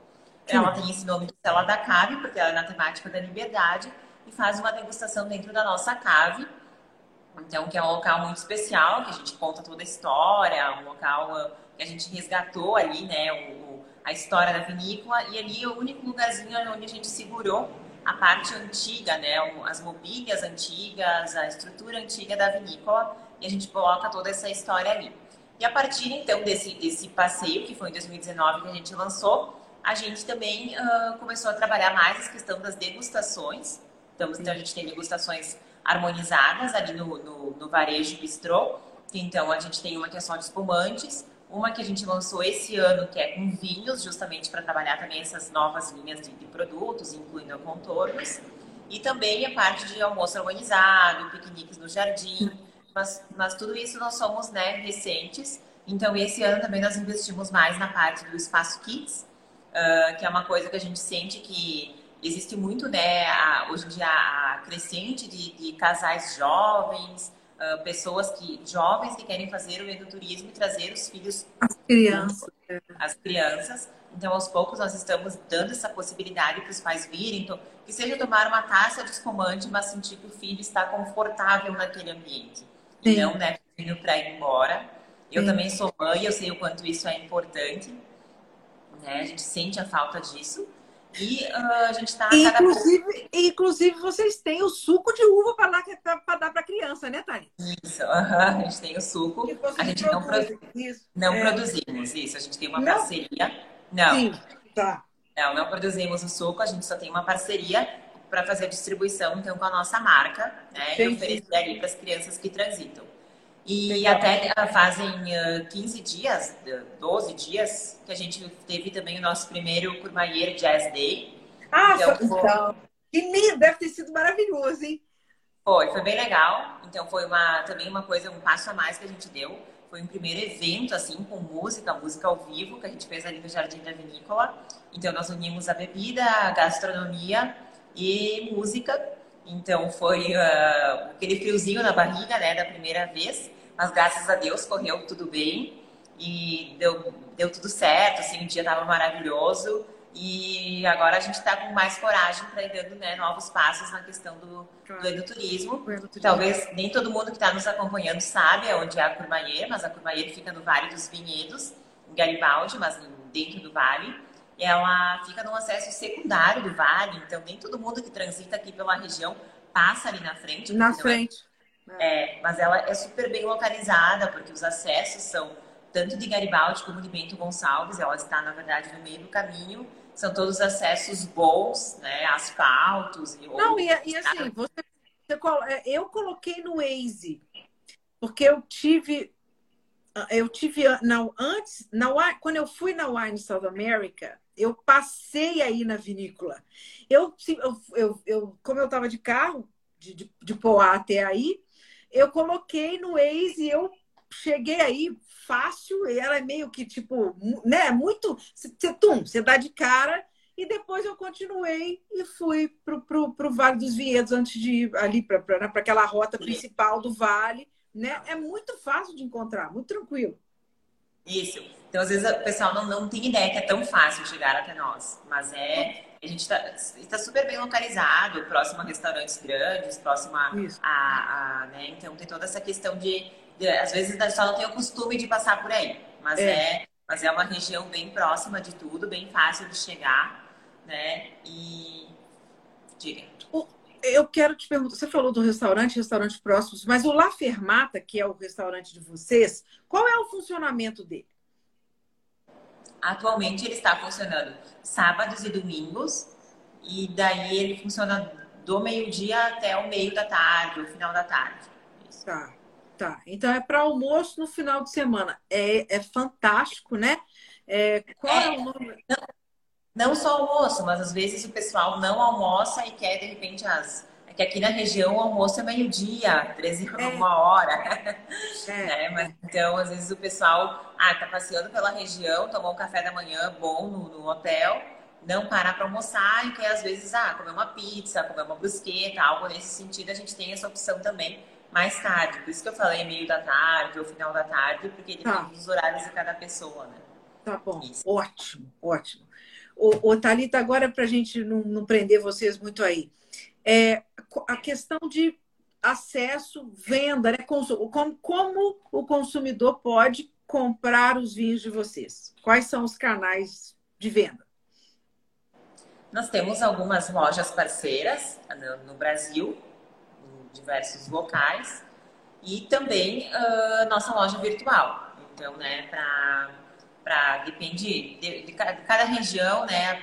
Ela tem esse nome de Cela da Cave, porque ela é na temática da liberdade, e faz uma degustação dentro da nossa cave. Então, que é um local muito especial, que a gente conta toda a história, um local que a gente resgatou ali, né, o, a história da vinícola, e ali é o único lugarzinho onde a gente segurou a parte antiga, né, as mobílias antigas, a estrutura antiga da vinícola, e a gente coloca toda essa história ali. E a partir então desse, desse passeio, que foi em 2019 que a gente lançou, a gente também uh, começou a trabalhar mais a questão das degustações. Então, então, a gente tem degustações harmonizadas ali no, no, no varejo bistrô. Então, a gente tem uma que é só de espumantes, uma que a gente lançou esse ano, que é com vinhos, justamente para trabalhar também essas novas linhas de, de produtos, incluindo contornos. E também a parte de almoço organizado, piqueniques no jardim. Mas, mas tudo isso nós somos né, recentes. Então, esse ano também nós investimos mais na parte do espaço kids, uh, que é uma coisa que a gente sente que existe muito, né, a, hoje em dia, a crescente de, de casais jovens, uh, pessoas que jovens que querem fazer o eduturismo e trazer os filhos as crianças. as crianças. Então aos poucos nós estamos dando essa possibilidade para os pais virem então, que seja tomar uma taça de espumante mas sentir que o filho está confortável naquele ambiente. Sim. e não né filho para ir embora. Eu Sim. também sou mãe eu sei o quanto isso é importante né? A gente sente a falta disso e uh, a gente está. Inclusive, inclusive, vocês têm o suco de uva para dar para a criança, né, Tânia? Isso, uh -huh. a gente tem o suco. A gente não, produ... não é. produzimos isso, a gente tem uma não. parceria. Não. Sim, tá. Não, não produzimos o suco, a gente só tem uma parceria para fazer a distribuição então com a nossa marca, né? Entendi. E oferecer ali para as crianças que transitam. E Legal. até ah, fazem 15 dias, 12 dias, que a gente teve também o nosso primeiro Curmayer Jazz Day. Ah, então, foi... então. Que lindo, deve ter sido maravilhoso, hein? Foi, foi bem legal. Então foi uma, também uma coisa, um passo a mais que a gente deu. Foi um primeiro evento, assim, com música, música ao vivo, que a gente fez ali no Jardim da Vinícola. Então nós unimos a bebida, a gastronomia e música. Então foi uh, aquele friozinho na barriga, né, da primeira vez. Mas graças a Deus correu tudo bem e deu, deu tudo certo, assim, o dia estava maravilhoso. E agora a gente está com mais coragem para ir dando né, novos passos na questão do, claro. do enoturismo. Talvez nem todo mundo que está nos acompanhando sabe onde é a Curmaie, mas a Curmaie fica no Vale dos Vinhedos. em Garibaldi, mas dentro do vale. Ela fica num acesso secundário do vale, então nem todo mundo que transita aqui pela região passa ali na frente. Na é frente. É, mas ela é super bem localizada, porque os acessos são tanto de Garibaldi como de Bento Gonçalves. Ela está, na verdade, no meio do caminho. São todos acessos bons, né? Asfaltos e Não, e, e assim, você, você, é, eu coloquei no Waze, porque eu tive. Eu tive na, antes, na, quando eu fui na Wine South America, eu passei aí na vinícola. Eu, eu, eu, eu como eu estava de carro, de, de, de Poá até aí, eu coloquei no Waze e eu cheguei aí fácil, e ela é meio que tipo, né? Muito. Você, tum, você dá de cara. E depois eu continuei e fui para pro, pro Vale dos Vinhedos antes de ir ali para aquela rota principal do vale. Né? É muito fácil de encontrar, muito tranquilo. Isso. Então, às vezes, o pessoal não, não tem ideia que é tão fácil chegar até nós. Mas é. A gente está tá super bem localizado, próximo a restaurantes grandes, próximo a. a, a né? Então, tem toda essa questão de às vezes a pessoa não tem o costume de passar por aí, mas é. é. mas é uma região bem próxima de tudo, bem fácil de chegar, né? E diga. Eu quero te perguntar, você falou do restaurante, restaurantes próximos, mas o La Fermata, que é o restaurante de vocês, qual é o funcionamento dele? Atualmente ele está funcionando sábados e domingos, e daí ele funciona do meio-dia até o meio da tarde, o final da tarde. Isso. Tá. Tá, então é para almoço no final de semana. É, é fantástico, né? É, qual é, é o nome? Não, não, só almoço, mas às vezes o pessoal não almoça e quer, de repente, as. É que aqui na região o almoço é meio-dia, 13 é. uma hora. É. <laughs> né? mas, então, às vezes o pessoal ah, tá passeando pela região, tomou um café da manhã bom no, no hotel, não parar para almoçar e quer, às vezes, ah, comer uma pizza, comer uma brusqueta, algo nesse sentido, a gente tem essa opção também mais tarde. Por isso que eu falei meio da tarde ou final da tarde, porque depende tá. dos horários de cada pessoa, né? Tá bom. Isso. Ótimo, ótimo. O, o Thalita, agora para a gente não, não prender vocês muito aí. É, a questão de acesso, venda, né? Como, como o consumidor pode comprar os vinhos de vocês? Quais são os canais de venda? Nós temos algumas lojas parceiras no, no Brasil, diversos locais e também uh, nossa loja virtual. Então, né, para depende de, de, cada região, né,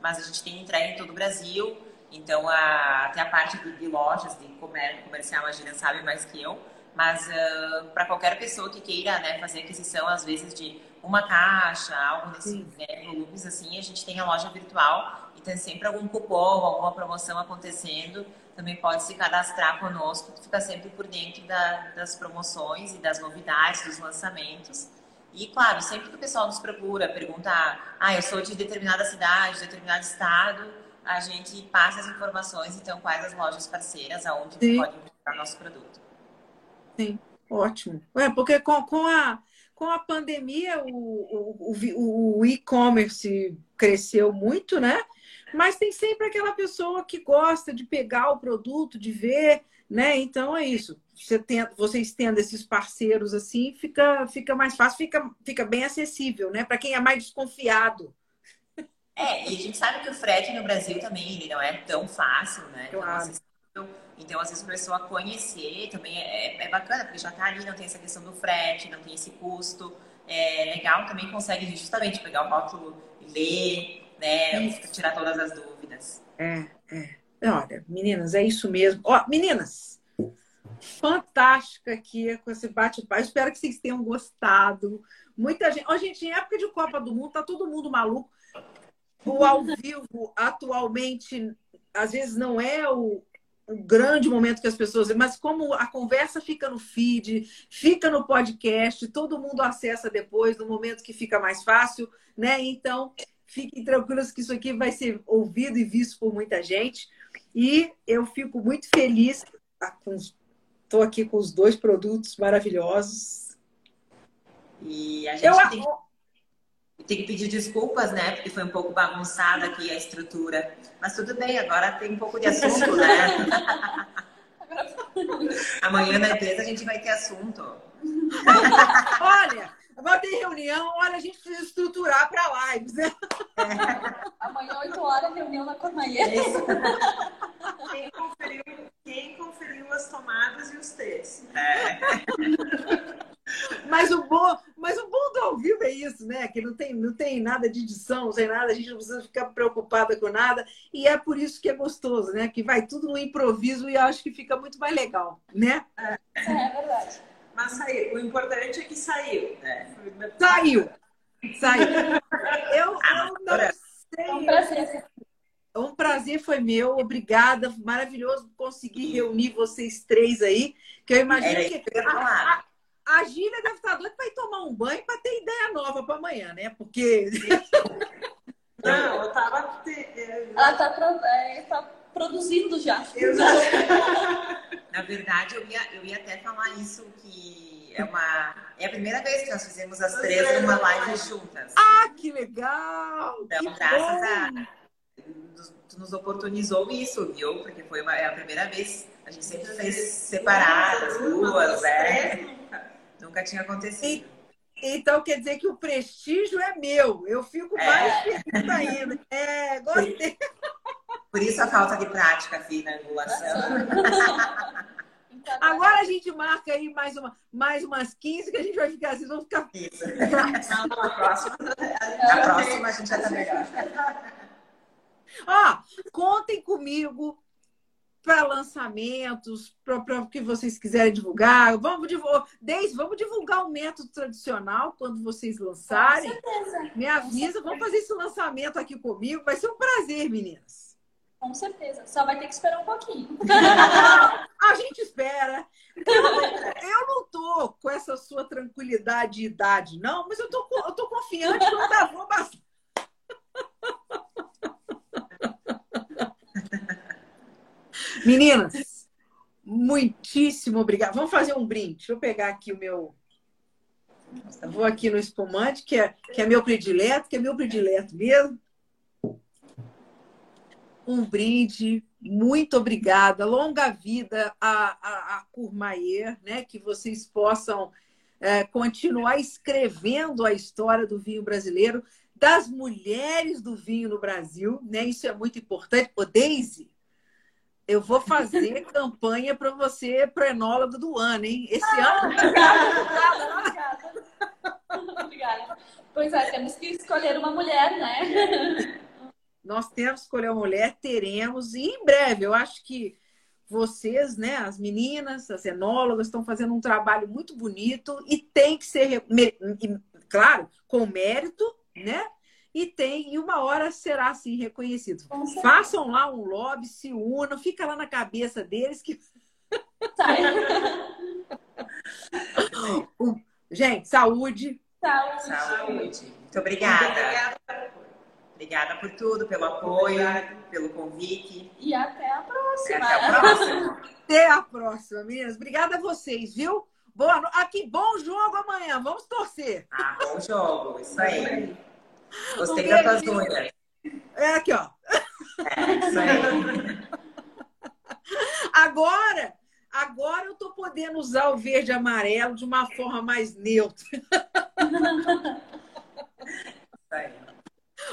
mas a gente tem entrega em todo o Brasil. Então, a, até a parte de, de lojas, de comércio comercial, a Gina sabe mais que eu. Mas uh, para qualquer pessoa que queira né, fazer aquisição, às vezes, de uma caixa, algo nesse né, volumes assim, a gente tem a loja virtual e tem sempre algum cupom, alguma promoção acontecendo também pode se cadastrar conosco, fica sempre por dentro da, das promoções e das novidades, dos lançamentos. E, claro, sempre que o pessoal nos procura, pergunta, ah, eu sou de determinada cidade, de determinado estado, a gente passa as informações, então, quais as lojas parceiras, aonde Sim. pode encontrar nosso produto. Sim, ótimo. É, porque com, com, a, com a pandemia, o, o, o e-commerce cresceu muito, né? Mas tem sempre aquela pessoa que gosta de pegar o produto, de ver, né? Então é isso. Você tem, vocês tendo esses parceiros assim, fica, fica mais fácil, fica, fica bem acessível, né? Para quem é mais desconfiado. É, e a gente sabe que o frete no Brasil também ele não é tão fácil, né? Claro. Então, então, às vezes, a pessoa conhecer também é, é bacana, porque já está ali, não tem essa questão do frete, não tem esse custo. É legal também consegue justamente pegar o rótulo e ler, né? Tirar todas as dúvidas. É, é. Olha, meninas, é isso mesmo. Ó, meninas, fantástica aqui com esse bate-papo. Espero que vocês tenham gostado. Muita gente. Ó, gente, em época de Copa do Mundo, tá todo mundo maluco. O ao vivo, atualmente, às vezes não é o, o grande momento que as pessoas. Mas como a conversa fica no feed, fica no podcast, todo mundo acessa depois, no momento que fica mais fácil, né? Então, Fiquem tranquilos que isso aqui vai ser ouvido e visto por muita gente. E eu fico muito feliz. Estou aqui com os dois produtos maravilhosos. E a gente eu... tem, tem que pedir desculpas, né? Porque foi um pouco bagunçada aqui a estrutura. Mas tudo bem, agora tem um pouco de assunto, né? <laughs> Amanhã na empresa a gente vai ter assunto. Olha, agora tem reunião olha, a gente precisa estruturar para lives, né? É. Amanhã, 8 horas, reunião na Cormaieira. Quem conferiu, quem conferiu as tomadas e os T's. É. Mas o bom, mas o bom do ao vivo é isso, né? Que não tem, não tem nada de edição, não tem nada, a gente não precisa ficar preocupada com nada. E é por isso que é gostoso, né? Que vai tudo no improviso e acho que fica muito mais legal, né? É, é verdade. Mas saiu. O importante é que saiu. Né? Saiu! Saiu. Eu, ah, eu não sei. É um prazer. Um prazer foi meu, obrigada, maravilhoso conseguir reunir vocês três aí, que eu imagino que, que a, a Gília deve estar doida para ir tomar um banho para ter ideia nova para amanhã, né? Porque. Não, eu tava. Ela está é, tá produzindo já. <laughs> Na verdade, eu ia, eu ia até falar isso que é uma. É a primeira vez que nós fizemos as três numa live juntas. Ah, que legal! Então, que graças bom. a. Tu nos oportunizou isso, viu? Porque foi uma, é a primeira vez. A gente sempre fez separadas, duas, né? Nunca tinha acontecido. Então quer dizer que o prestígio é meu. Eu fico é. mais feliz ainda. É, gostei. <laughs> Por isso a falta de prática, filho, na angulação. <laughs> Agora a gente marca aí mais, uma, mais umas 15 que a gente vai ficar assim, vamos ficar. Isso. <laughs> Não, na próxima, na próxima a gente já tá melhor. Ó, contem comigo para lançamentos, para o que vocês quiserem divulgar. Vamos divulgar, desde, vamos divulgar o método tradicional quando vocês lançarem. Com certeza. Me avisa, vamos fazer esse lançamento aqui comigo. Vai ser um prazer, meninas. Com certeza. Só vai ter que esperar um pouquinho. <laughs> A gente espera. Eu, não tô com essa sua tranquilidade de idade, não, mas eu tô, eu tô confiante que eu ainda vou bastante. <laughs> Meninas, muitíssimo obrigada. Vamos fazer um brinde. Deixa eu pegar aqui o meu. Eu vou aqui no espumante, que é, que é meu predileto, que é meu predileto mesmo. Um brinde, muito obrigada. Longa vida a, a, a Courmayeur, né? Que vocês possam é, continuar escrevendo a história do vinho brasileiro, das mulheres do vinho no Brasil, né? Isso é muito importante. Ô, Daisy, eu vou fazer <laughs> campanha para você, prenólogo do ano, hein? Esse ah, ano. Obrigada, obrigada. obrigada. Pois é, temos que escolher uma mulher, né? Nós temos que escolher uma mulher, teremos, e em breve, eu acho que vocês, né, as meninas, as enólogas, estão fazendo um trabalho muito bonito e tem que ser, claro, com mérito, né? e tem, e uma hora será assim reconhecido. Façam lá um lobby, se unam, fica lá na cabeça deles que. <laughs> Gente, saúde. Saúde. Saúde. Muito obrigada. Obrigada por tudo, pelo apoio, pelo convite. E até a próxima. Até a próxima. até a próxima, meninas. Obrigada a vocês, viu? Boa no... Aqui, bom jogo amanhã. Vamos torcer. Ah, bom jogo. Isso aí. Gostei um das tuas unhas. É aqui, ó. É, isso aí. <laughs> Agora, agora eu tô podendo usar o verde e amarelo de uma forma mais neutra.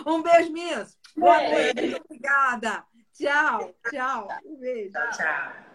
Um beijo, mesmo. Boa noite. Obrigada. Tchau, tchau. Um beijo. Tchau, tchau.